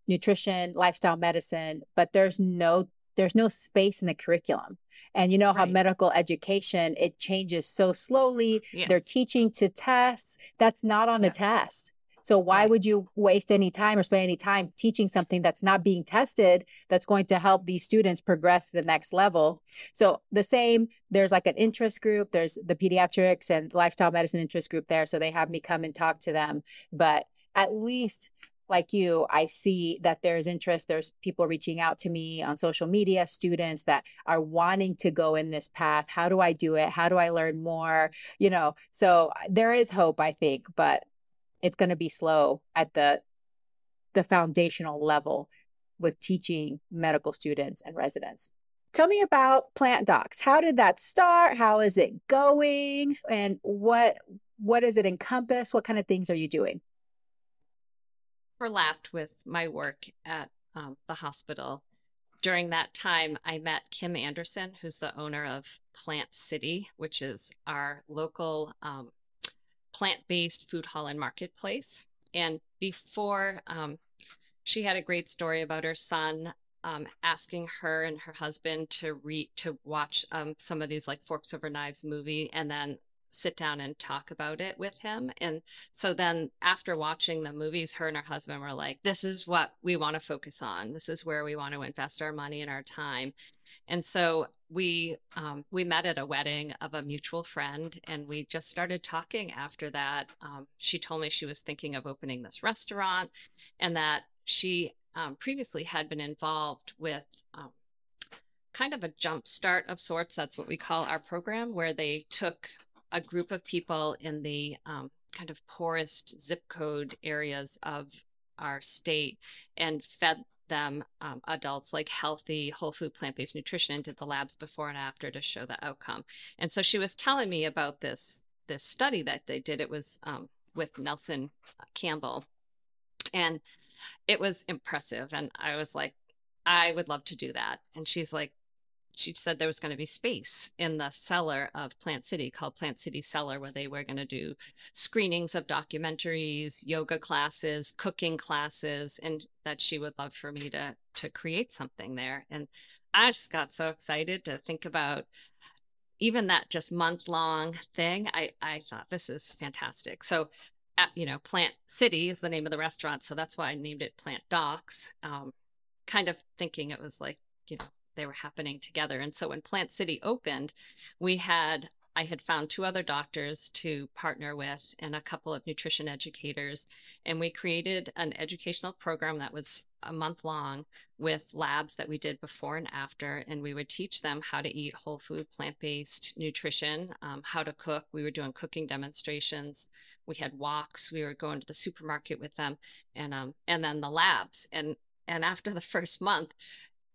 nutrition, lifestyle medicine, but there's no there's no space in the curriculum. And you know how right. medical education it changes so slowly. Yes. They're teaching to tests. That's not on yeah. a test. So why would you waste any time or spend any time teaching something that's not being tested that's going to help these students progress to the next level? So the same, there's like an interest group, there's the pediatrics and lifestyle medicine interest group there. So they have me come and talk to them. But at least like you, I see that there's interest. There's people reaching out to me on social media, students that are wanting to go in this path. How do I do it? How do I learn more? You know, so uh, there is hope, I think, but it's going to be slow at the the foundational level with teaching medical students and residents. Tell me about Plant Docs. How did that start? How is it going? And what what does it encompass? What kind of things are you doing? overlapped with my work at um, the hospital. During that time, I met Kim Anderson, who's the owner of Plant City, which is our local um, plant based food hall and marketplace. And before, um, she had a great story about her son um, asking her and her husband to read to watch um, some of these like forks over knives movie and then sit down and talk about it with him. And so then after watching the movies, her and her husband were like, this is what we want to focus on. This is where we want to invest our money and our time. And so we um, we met at a wedding of a mutual friend and we just started talking after that. Um, she told me she was thinking of opening this restaurant and that she um, previously had been involved with um, kind of a jump start of sorts. That's what we call our program where they took a group of people in the um, kind of poorest zip code areas of our state and fed them um, adults like healthy whole food plant-based nutrition and did the labs before and after to show the outcome. And so she was telling me about this this study that they did. It was um, with nelson campbell. And it was impressive. And i was like i would love to do that. And she's like she said there was going to be space in the cellar of Plant City called Plant City Cellar, where they were going to do screenings of documentaries, yoga classes, cooking classes, and that she would love for me to to create something there. And I just got so excited to think about even that just month long thing. I I thought this is fantastic. So. At, you know, Plant City is the name of the restaurant, so that's why I named it Plant Docs. Um, kind of thinking it was like, you know, they were happening together. And so when Plant City opened, we had I had found two other doctors to partner with and a couple of nutrition educators. And we created an educational program that was a month long with labs that we did before and after. And we would teach them how to eat whole food, plant based nutrition, um, how to cook. We were doing cooking demonstrations. We had walks. We were going to the supermarket with them and, um, and then the labs. And, and after the first month,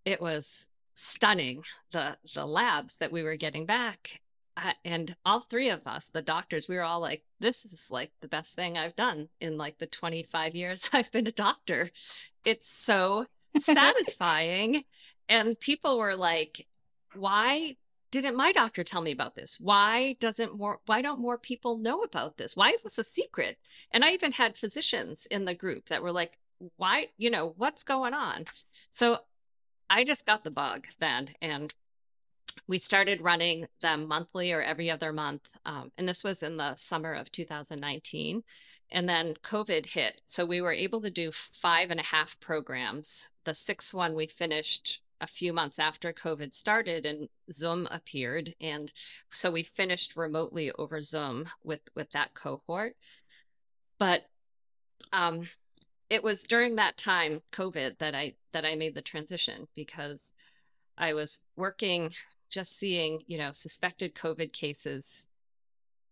it was stunning the the labs that we were getting back uh, and all three of us the doctors we were all like this is like the best thing i've done in like the 25 years i've been a doctor. It's so satisfying. And people were like why didn't my doctor tell me about this? Why doesn't more why don't more people know about this? Why is this a secret? And i even had physicians in the group that were like why you know what's going on? So I just got the bug then, and we started running them monthly or every other month. Um, and this was in the summer of 2019. And then COVID hit. So we were able to do five and a half programs. The sixth one we finished a few months after COVID started and Zoom appeared. And so we finished remotely over Zoom with, with that cohort. But um, it was during that time covid that i that i made the transition because i was working just seeing you know suspected covid cases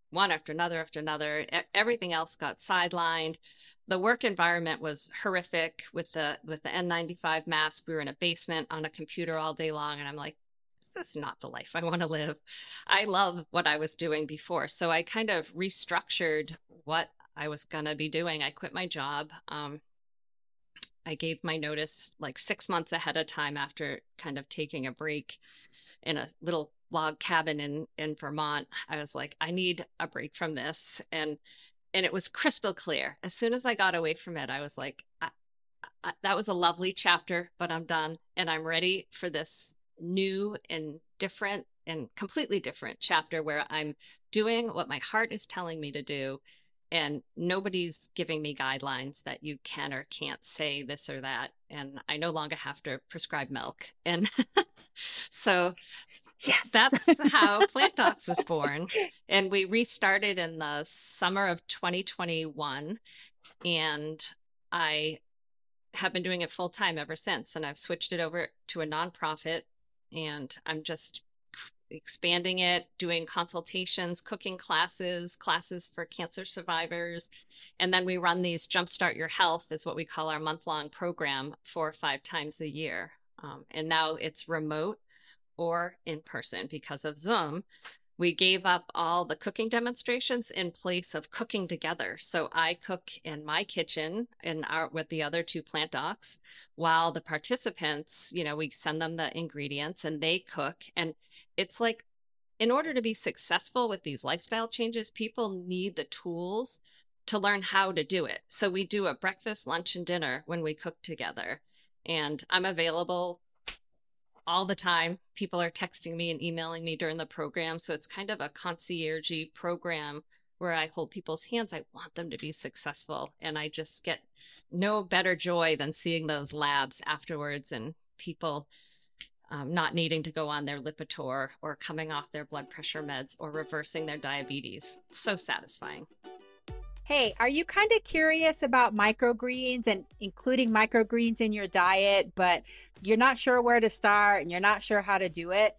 one after another after another everything else got sidelined the work environment was horrific with the with the n95 mask we were in a basement on a computer all day long and i'm like this is not the life i want to live i love what i was doing before so i kind of restructured what I was going to be doing. I quit my job. Um, I gave my notice like six months ahead of time after kind of taking a break in a little log cabin in in Vermont. I was like, I need a break from this, and and it was crystal clear. As soon as I got away from it, I was like, I, I, that was a lovely chapter, but I'm done, and I'm ready for this new and different and completely different chapter where I'm doing what my heart is telling me to do and nobody's giving me guidelines that you can or can't say this or that and i no longer have to prescribe milk and so yes that's how plant docs was born and we restarted in the summer of 2021 and i have been doing it full time ever since. And I've switched it over to a nonprofit and I'm just expanding it, doing consultations, cooking classes, classes for cancer survivors. And then we run these Jumpstart Your Health, is what we call our month long program, four or five times a year. Um, and now it's remote or in person because of Zoom we gave up all the cooking demonstrations in place of cooking together. So I cook in my kitchen and our with the other two plant docs while the participants, you know, we send them the ingredients and they cook and it's like in order to be successful with these lifestyle changes, people need the tools to learn how to do it. So we do a breakfast, lunch and dinner when we cook together. And I'm available all the time. People are texting me and emailing me during the program. So it's kind of a concierge program where I hold people's hands. I want them to be successful. And I just get no better joy than seeing those labs afterwards and people um, not needing to go on their Lipitor or coming off their blood pressure meds or reversing their diabetes. so satisfying. Hey, are you kind of curious about microgreens and including microgreens in your diet, but you're not sure where to start and you're not sure how to do it?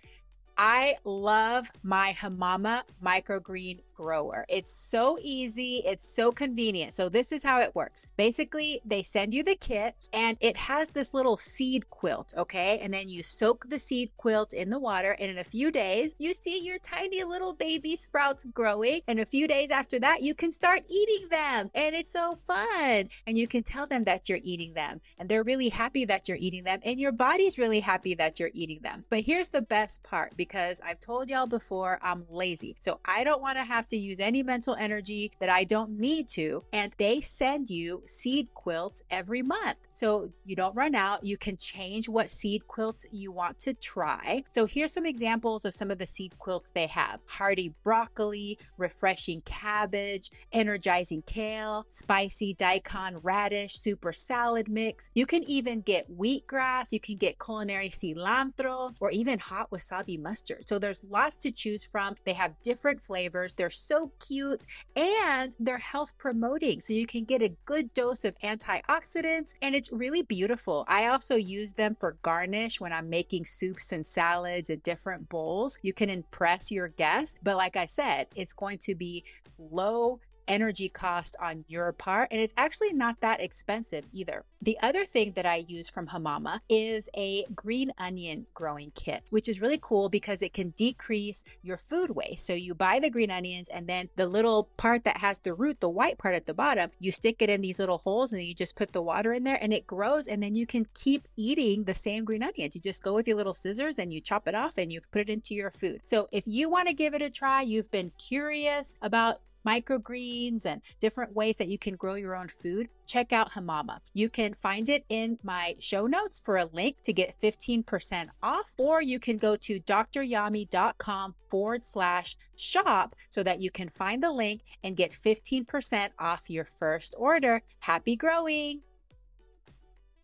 I love my Hamama microgreen grower. It's so easy, it's so convenient. So, this is how it works. Basically, they send you the kit and it has this little seed quilt, okay? And then you soak the seed quilt in the water, and in a few days, you see your tiny little baby sprouts growing. And a few days after that, you can start eating them, and it's so fun. And you can tell them that you're eating them, and they're really happy that you're eating them, and your body's really happy that you're eating them. But here's the best part because I've told y'all before, I'm lazy. So, I don't want to have have to use any mental energy that I don't need to. And they send you seed quilts every month. So you don't run out. You can change what seed quilts you want to try. So here's some examples of some of the seed quilts they have hearty broccoli, refreshing cabbage, energizing kale, spicy daikon radish, super salad mix. You can even get wheatgrass, you can get culinary cilantro, or even hot wasabi mustard. So there's lots to choose from. They have different flavors. They're so cute and they're health promoting. So you can get a good dose of antioxidants and it's really beautiful. I also use them for garnish when I'm making soups and salads and different bowls. You can impress your guests. But like I said, it's going to be low energy cost on your part. And it's actually not that expensive either. The other thing that I use from Hamama is a green onion growing kit, which is really cool because it can decrease your food waste. So you buy the green onions and then the little part that has the root, the white part at the bottom, you stick it in these little holes and you just put the water in there and it grows and then you can keep eating the same green onions. You just go with your little scissors and you chop it off and you put it into your food. So if you want to give it a try, you've been curious about microgreens and different ways that you can grow your own food, check out Hamama. You can find it in my show notes for a link to get 15% off, or you can go to dryami.com forward slash shop so that you can find the link and get 15% off your first order. Happy growing!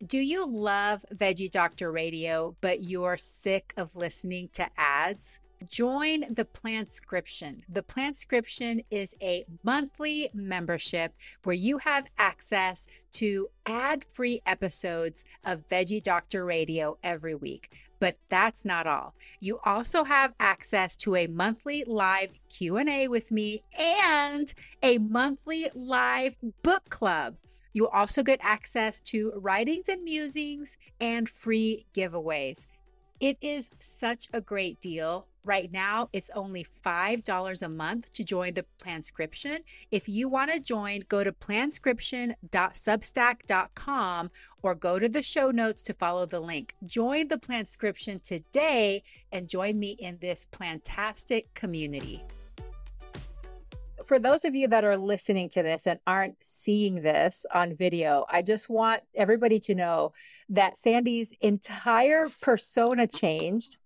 Do you love Veggie Doctor Radio, but you're sick of listening to ads? Join the Plantscription. The Plantscription is a monthly membership where you have access to ad free episodes of Veggie Doctor Radio every week. But that's not all. You also have access to a monthly live Q&A with me and a monthly live book club. You'll also get access to writings and musings and free giveaways. It is such a great deal. Right now, it's only $5 a month to join the Plantscription. If you want to join, go to plantscription.substack.com or go to the show notes to follow the link. Join the Plantscription today and join me in this fantastic community for those of you that are listening to this and aren't seeing this on video, I just want everybody to know that Sandy's entire persona changed,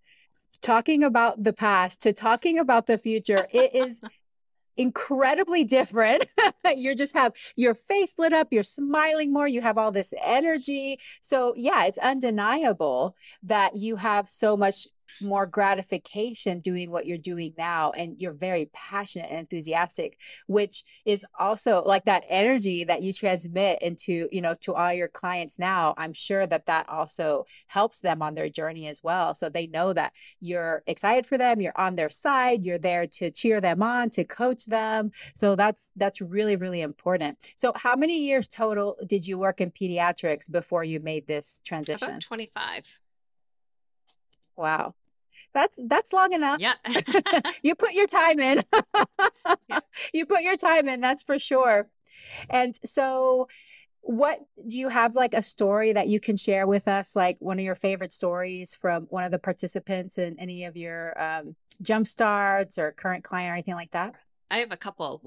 talking about the past to talking about the future. It is incredibly different. you just have your face lit up, you're smiling more, you have all this energy. So, yeah, it's undeniable that you have so much more gratification doing what you're doing now and you're very passionate and enthusiastic which is also like that energy that you transmit into you know to all your clients now i'm sure that that also helps them on their journey as well. So they know that you're excited for them you're on their side you're there to cheer them on to coach them. So that's that's really really important. So how many years total did you work in pediatrics before you made this transition? About 25 Wow. That's that's long enough. Yeah. you put your time in. yeah. You put your time in, that's for sure. And so what do you have like a story that you can share with us like one of your favorite stories from one of the participants in any of your um, jump starts or current client or anything like that I have a couple.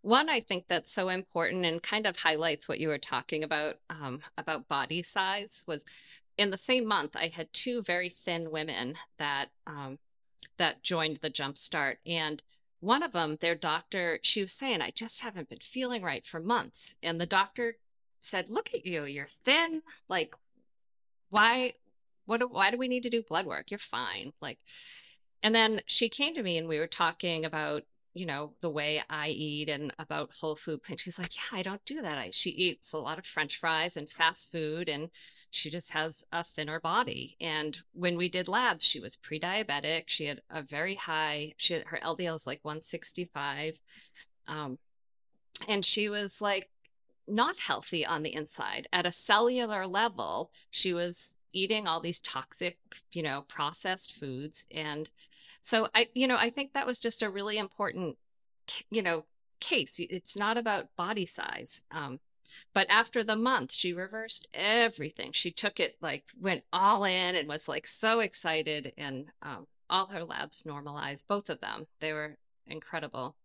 One I think that's so important and kind of highlights what you were talking about um, about body size was in the same month, I had two very thin women that um, that joined the Jumpstart, and one of them, their doctor, she was saying, "I just haven't been feeling right for months," and the doctor said, "Look at you, you're thin. Like, why? What? Why do we need to do blood work? You're fine." Like, and then she came to me, and we were talking about you know the way I eat and about whole food. And she's like, "Yeah, I don't do that. I, she eats a lot of French fries and fast food and." She just has a thinner body. And when we did labs, she was pre-diabetic. She had a very high, she had, her LDL was like 165. Um, and she was like not healthy on the inside. At a cellular level, she was eating all these toxic, you know, processed foods. And so I, you know, I think that was just a really important, you know, case. It's not about body size. Um, but after the month, she reversed everything. She took it like went all in and was like so excited, and um, all her labs normalized. Both of them, they were incredible.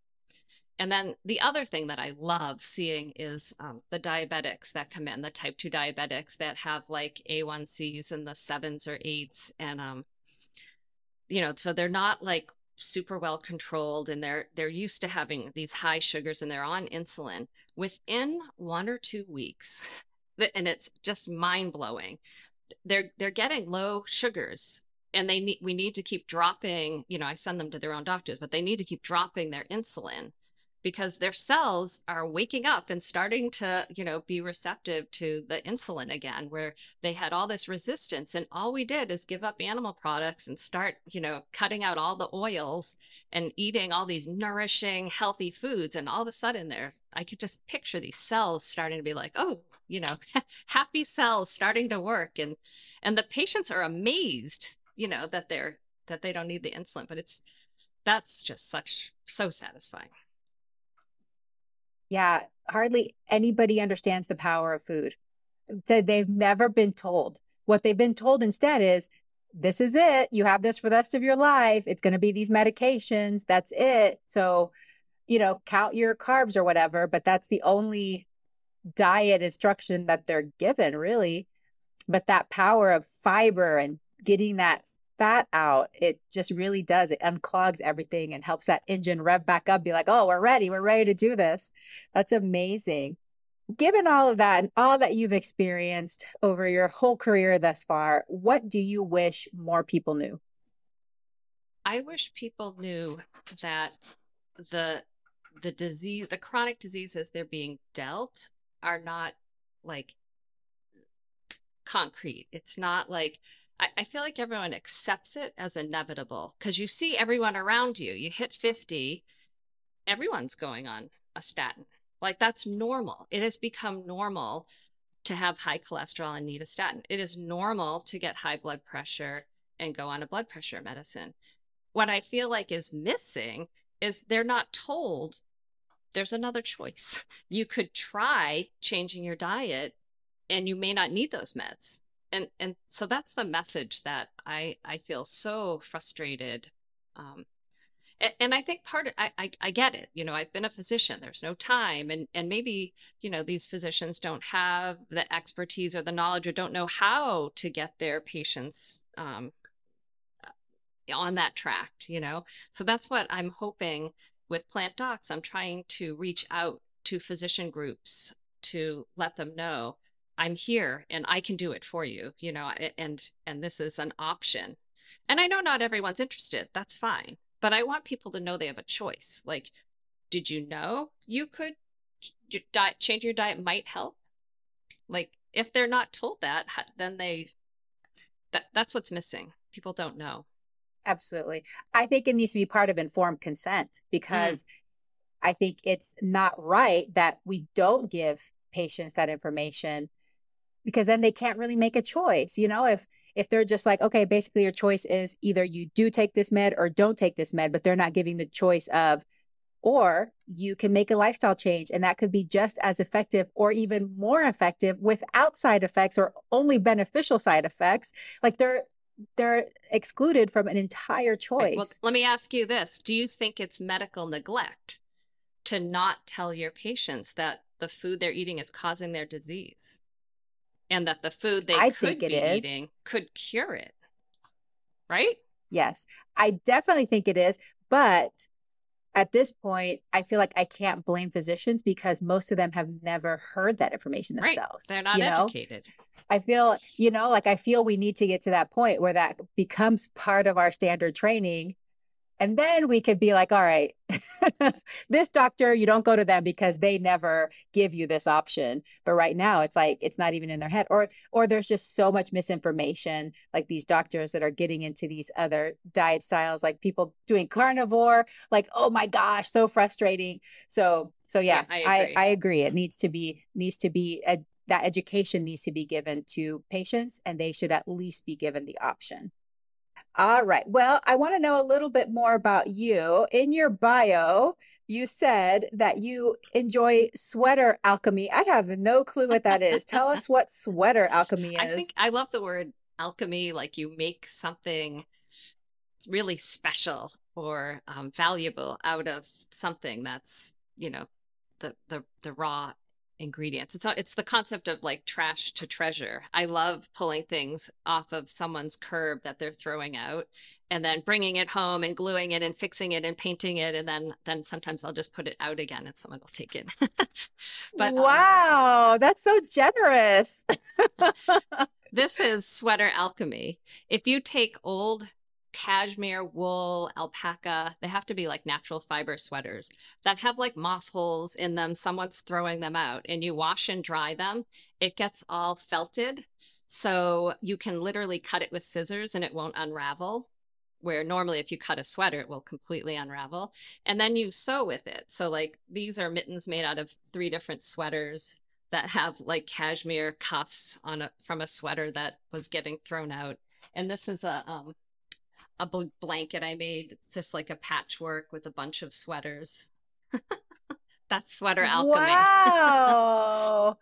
And then the other thing that I love seeing is um, the diabetics that come in, the type 2 diabetics that have like A1Cs in the sevens or eights. And, um, you know, so they're not like super well controlled and they're they're used to having these high sugars and they're on insulin within one or two weeks. And it's just mind-blowing. They're they're getting low sugars and they need we need to keep dropping you know i send them to their own doctors but they need to keep dropping their insulin because their cells are waking up and starting to, you know, be receptive to the insulin again, where they had all this resistance. And all we did is give up animal products and start, you know, cutting out all the oils and eating all these nourishing, healthy foods. And all of a sudden, there, I could just picture these cells starting to be like, oh, you know, happy cells starting to work. And, and the patients are amazed, you know, that they're, that they don't need the insulin, but it's, that's just such, so satisfying. Yeah, hardly anybody understands the power of food. That they've never been told. What they've been told instead is this is it. You have this for the rest of your life. It's going to be these medications. That's it. So, you know, count your carbs or whatever, but that's the only diet instruction that they're given, really. But that power of fiber and getting that fat out, it just really does. It unclogs everything and helps that engine rev back up, be like, oh, we're ready. We're ready to do this. That's amazing. Given all of that and all that you've experienced over your whole career thus far, what do you wish more people knew? I wish people knew that the the disease, the chronic diseases they're being dealt are not like concrete. It's not like I, I feel like everyone accepts it as inevitable because you see everyone around you. You hit 50, everyone's going on a statin. Like that's normal. It has become normal to have high cholesterol and need a statin. It is normal to get high blood pressure and go on a blood pressure medicine. What I feel like is missing is they're not told there's another choice. You could try changing your diet and you may not need those meds and and so that's the message that I I feel so frustrated. Um, and, and I think part of I, I I get it. You know, I've been a physician. There's no time, and and maybe you know these physicians don't have the expertise or the knowledge or don't know how to get their patients um, on that track. You know, so that's what I'm hoping with PlantDocs. I'm trying to reach out to physician groups to let them know I'm here and I can do it for you, you know, and and this is an option. And I know not everyone's interested. That's fine. But I want people to know they have a choice. Like, did you know you could your diet, change your diet might help? Like, if they're not told that, then they that that's what's missing. People don't know. Absolutely. I think it needs to be part of informed consent mm. because mm. I think it's not right that we don't give patients that information because then they can't really make a choice you know if if they're just like okay basically your choice is either you do take this med or don't take this med but they're not giving the choice of or you can make a lifestyle change and that could be just as effective or even more effective without side effects or only beneficial side effects. Like they're they're excluded from an entire choice right. well, let me ask you this. Do you think it's medical neglect to not tell your patients that the food they're eating is causing their disease and that the food they I could be is. eating could cure it. Right? Yes, I definitely think it is. But at this point, I feel like I can't blame physicians because most of them have never heard that information themselves. Right. They're not you know? educated. I feel, you know, like I feel we need to get to that point where that becomes part of our standard training and then we could be like, all right, this doctor, you don't go to them because they never give you this option. But right now it's like it's not even in their head. Or or there's just so much misinformation, like these doctors that are getting into these other diet styles, like people doing carnivore, like, oh my gosh, so frustrating. So so yeah, yeah I, agree. I, I agree. It needs to be needs to be a, that education needs to be given to patients and they should at least be given the option. All right. Well, I want to know a little bit more about you. In your bio, you said that you enjoy sweater alchemy. I have no clue what that is. Tell us what sweater alchemy is. I think I love the word alchemy, like you make something really special or um, valuable out of something that's, you know, the the the raw ingredients. It's it's the concept of like trash to treasure. I love pulling things off of someone's curb that they're throwing out and then bringing it home and gluing it and fixing it and painting it and then then sometimes I'll just put it out again and someone will take it. but um, wow, um, that's so generous. this is sweater alchemy. If you take old cashmere, wool, alpaca. They have to be like natural fiber sweaters that have like moth holes in them. Someone's throwing them out and you wash and dry them. It gets all felted. So you can literally cut it with scissors and it won't unravel. Where normally, if you cut a sweater, it will completely unravel. And then you sew with it. So, like, these are mittens made out of three different sweaters that have like cashmere cuffs on a, from a sweater that was getting thrown out. And this is a um, a bl- blanket I made. It's just like a patchwork with a bunch of sweaters. That's sweater alchemy. Wow.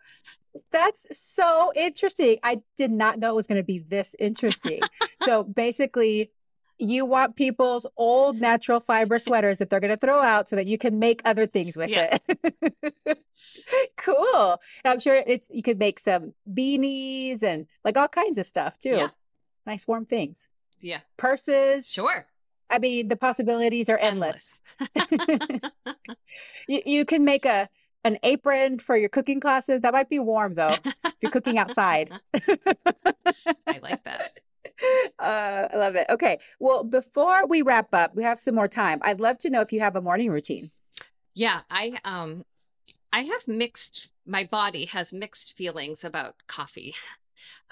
That's so interesting. I did not know it was going to be this interesting. so basically, you want people's old natural fiber sweaters that they're going to throw out so that you can make other things with yeah. it. cool. I'm sure it's you could make some beanies and like all kinds of stuff too. Yeah. Nice warm things. Yeah. Purses. Sure. I mean, the possibilities are endless. endless. you, you can make a an apron for your cooking classes. That might be warm though, if you're cooking outside. I like that. Uh, I love it. Okay. Well, before we wrap up, we have some more time. I'd love to know if you have a morning routine. Yeah, I um I have mixed my body has mixed feelings about coffee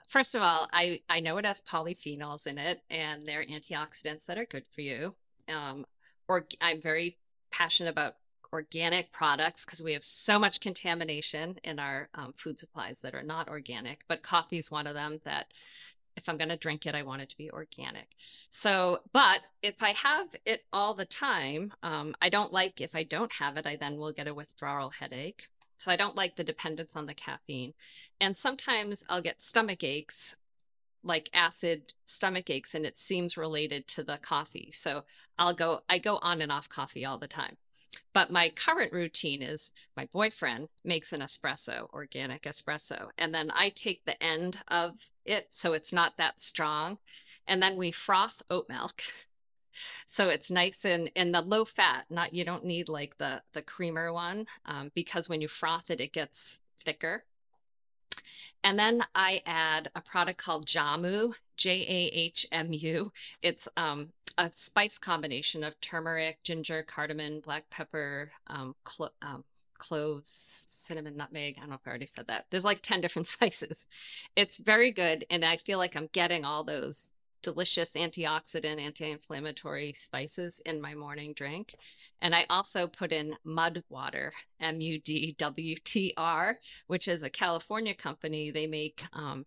first of all, I, I know it has polyphenols in it and they're antioxidants that are good for you. Um, or I'm very passionate about organic products because we have so much contamination in our um, food supplies that are not organic. But coffee is one of them that if I'm going to drink it, I want it to be organic. So, but if I have it all the time, um, I don't like if I don't have it, I then will get a withdrawal headache. So I don't like the dependence on the caffeine. And sometimes I'll get stomach aches, like acid stomach aches, and it seems related to the coffee. So I'll go, I go on and off coffee all the time. But my current routine is my boyfriend makes an espresso, organic espresso, and then I take the end of it so it's not that strong. And then we froth oat milk so it's nice and and the low fat not you don't need like the the creamer one um, because when you froth it it gets thicker And then I add a product called Jahmu, J A H M U. It's um, a spice combination of turmeric, ginger, cardamom, black pepper, um, clo- um, cloves, cinnamon, nutmeg. I don't know if I already said that. There's like 10 different spices. It's very good. And I feel like I'm getting all those delicious antioxidant, anti inflammatory spices in my morning drink. And I also put in Mud Water, M U D W T R, which is a California company. They make um,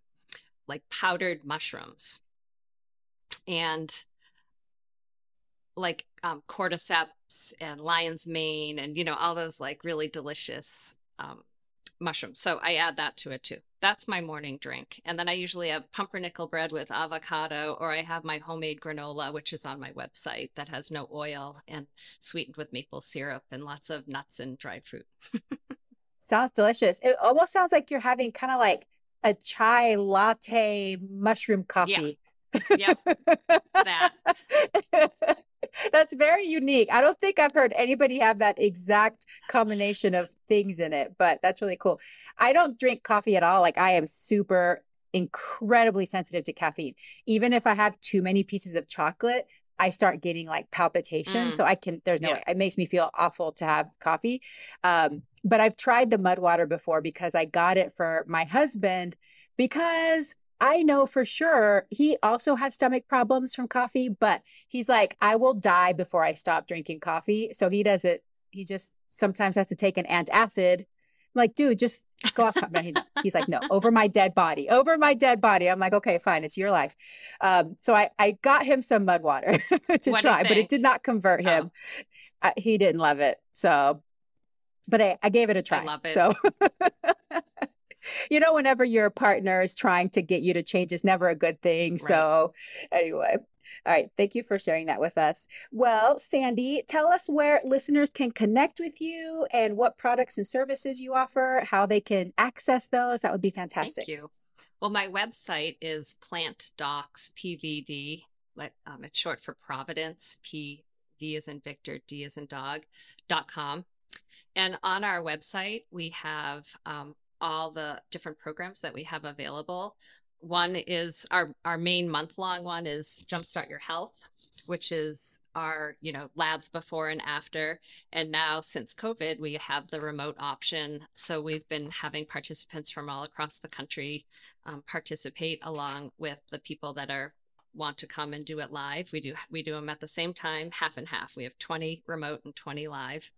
like powdered mushrooms. And like um, cordyceps and lion's mane and you know all those like really delicious um, mushrooms so i add that to it too that's my morning drink. And then i usually have pumpernickel bread with avocado or i have my homemade granola which is on my website that has no oil and sweetened with maple syrup and lots of nuts and dried fruit. Sounds delicious. It almost sounds like you're having kind of like a chai latte mushroom coffee. Yeah. yep. That That's very unique. I don't think I've heard anybody have that exact combination of things in it, but that's really cool. I don't drink coffee at all. Like I am super incredibly sensitive to caffeine. Even if I have too many pieces of chocolate, I start getting like palpitations. Mm. So I can, there's no yeah. way. It makes me feel awful to have coffee. Um, but I've tried the mud water before because I got it for my husband because I know for sure he also has stomach problems from coffee, but he's like, I will die before I stop drinking coffee. So he does it. He just sometimes has to take an antacid. I'm like, dude, just go off. he's like, no, over my dead body, over my dead body. I'm like, okay, fine, it's your life. Um, so I, I got him some mud water to what try, but it did not convert him. Oh. Uh, he didn't love it. So, but I, I gave it a try. I love it. So you know, whenever your partner is trying to get you to change, it's never a good thing. Right. So, anyway. All right. Thank you for sharing that with us. Well, Sandy, tell us where listeners can connect with you and what products and services you offer, how they can access those. That would be fantastic. Thank you. Well, my website is PlantDocs PVD. Let, Um, it's short for Providence. P V is in Victor, D is in dog. dot com. And on our website, we have um, all the different programs that we have available. One is our our main month long one is Jumpstart Your Health, which is our you know labs before and after. And now since covid we have the remote option. So we've been having participants from all across the country um, participate along with the people that are want to come and do it live. We do we do them at the same time half and half. We have 20 remote and 20 live.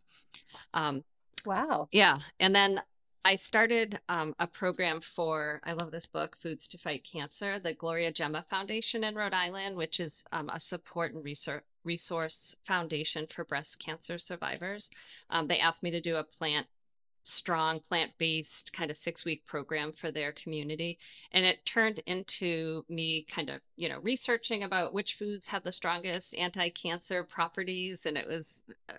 Um, wow. yeah. And then I started um, a program for, I love this book, Foods to Fight Cancer, the Gloria Gemma Foundation in Rhode Island, which is um, a support and research, resource foundation for breast cancer survivors. Um, they asked me to do a plant strong plant based kind of six week program for their community. And it turned into me kind of, you know, researching about which foods have the strongest anti cancer properties. And it was uh,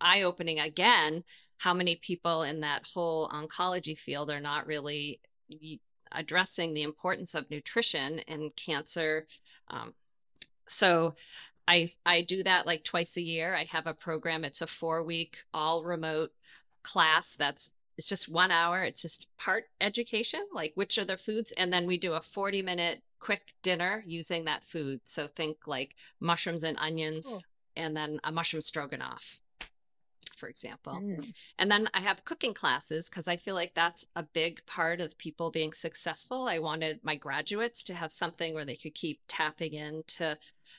eye opening again how many people in that whole oncology field are not really addressing the importance of nutrition in cancer. Um, so I I do that like twice a year. I have a program. It's a four week all remote class. That's it's just one hour. It's just part education, like which are the foods, and then we do a forty minute quick dinner using that food. So think like mushrooms and onions, cool. and then a mushroom stroganoff for example. Mm. And then I have cooking classes because I feel like that's a big part of people being successful. I wanted my graduates to have something where they could keep tapping into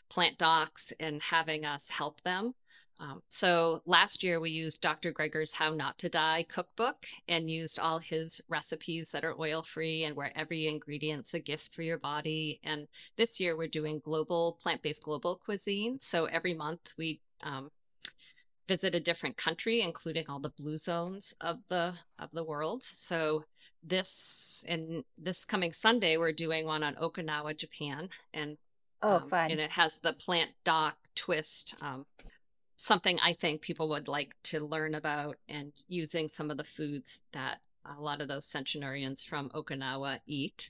plant docs and having us help them. Um, so last year we used Dr. Greger's How Not to Die cookbook and used all his recipes that are oil free and where every ingredient's a gift for your body. And this year we're doing global plant based global cuisine. So every month we um, visit a different country, including all the blue zones of the of the world. So this and this coming Sunday, we're doing one on Okinawa, Japan, and oh, um, fun! And it has the plant doc twist. Um, something I think people would like to learn about, and using some of the foods that a lot of those centenarians from Okinawa eat.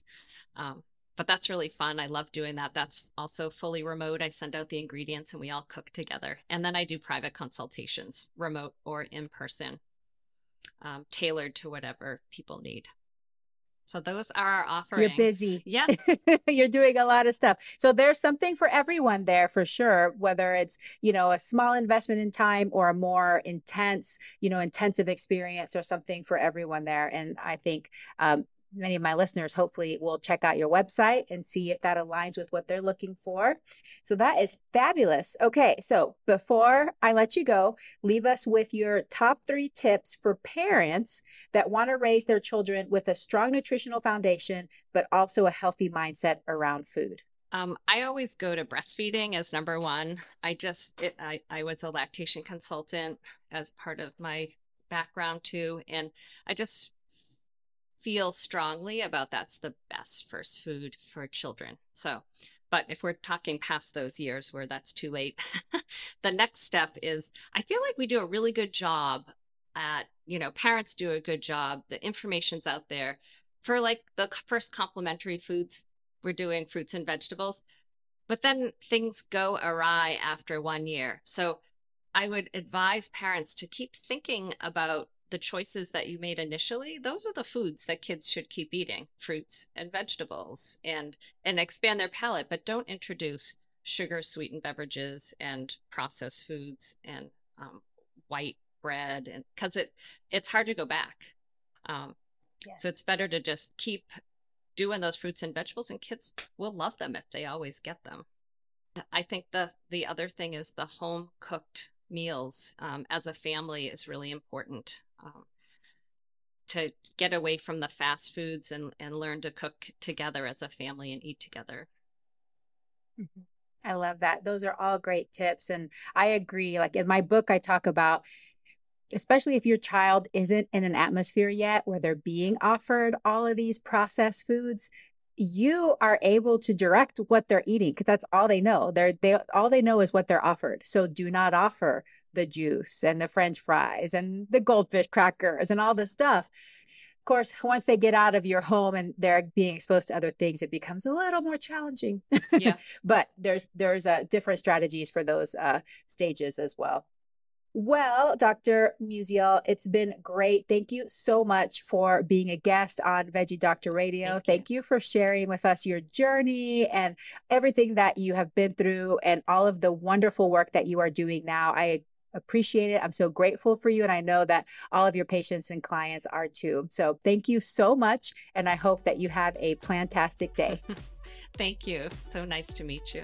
Um, but that's really fun. I love doing that. That's also fully remote. I send out the ingredients and we all cook together. And then I do private consultations, remote or in person, um, tailored to whatever people need. So those are our offerings. You're busy. Yeah. You're doing a lot of stuff. So there's something for everyone there for sure, whether it's, you know, a small investment in time or a more intense, you know, intensive experience or something for everyone there. And I think um, many of my listeners hopefully will check out your website and see if that aligns with what they're looking for. So that is fabulous. Okay, so before I let you go, leave us with your top three tips for parents that want to raise their children with a strong nutritional foundation, but also a healthy mindset around food. Um, I always go to breastfeeding as number one. I just, it, I, I was a lactation consultant as part of my background too. And I just feel strongly about that's the best first food for children. So, but if we're talking past those years where that's too late, the next step is I feel like we do a really good job at, you know, parents do a good job. The information's out there for like the first complementary foods. We're doing fruits and vegetables, but then things go awry after one year. So I would advise parents to keep thinking about the choices that you made initially, those are the foods that kids should keep eating, fruits and vegetables, and and expand their palate, but don't introduce sugar sweetened beverages and processed foods and um, white bread, and because it it's hard to go back. Um, yes. So it's better to just keep doing those fruits and vegetables, and kids will love them if they always get them. I think the the other thing is the home cooked meals um, as a family is really important um, to get away from the fast foods and, and learn to cook together as a family and eat together. Mm-hmm. I love that. Those are all great tips. And I agree. Like in my book, I talk about, especially if your child isn't in an atmosphere yet where they're being offered all of these processed foods, you are able to direct what they're eating because that's all they know. They're they all they know is what they're offered. So do not offer the juice and the french fries and the goldfish crackers and all this stuff. Of course, once they get out of your home and they're being exposed to other things, it becomes a little more challenging. Yeah. but there's there's uh, different strategies for those uh, stages as well. Well, Dr. Musial, it's been great. Thank you so much for being a guest on Veggie Doctor Radio. Thank you. Thank you. for sharing with us your journey and everything that you have been through and all of the wonderful work that you are doing now. I appreciate it. I'm so grateful for you. And I know that all of your patients and clients are too. So thank you so much. And I hope that you have a plantastic day. thank you. So nice to meet you.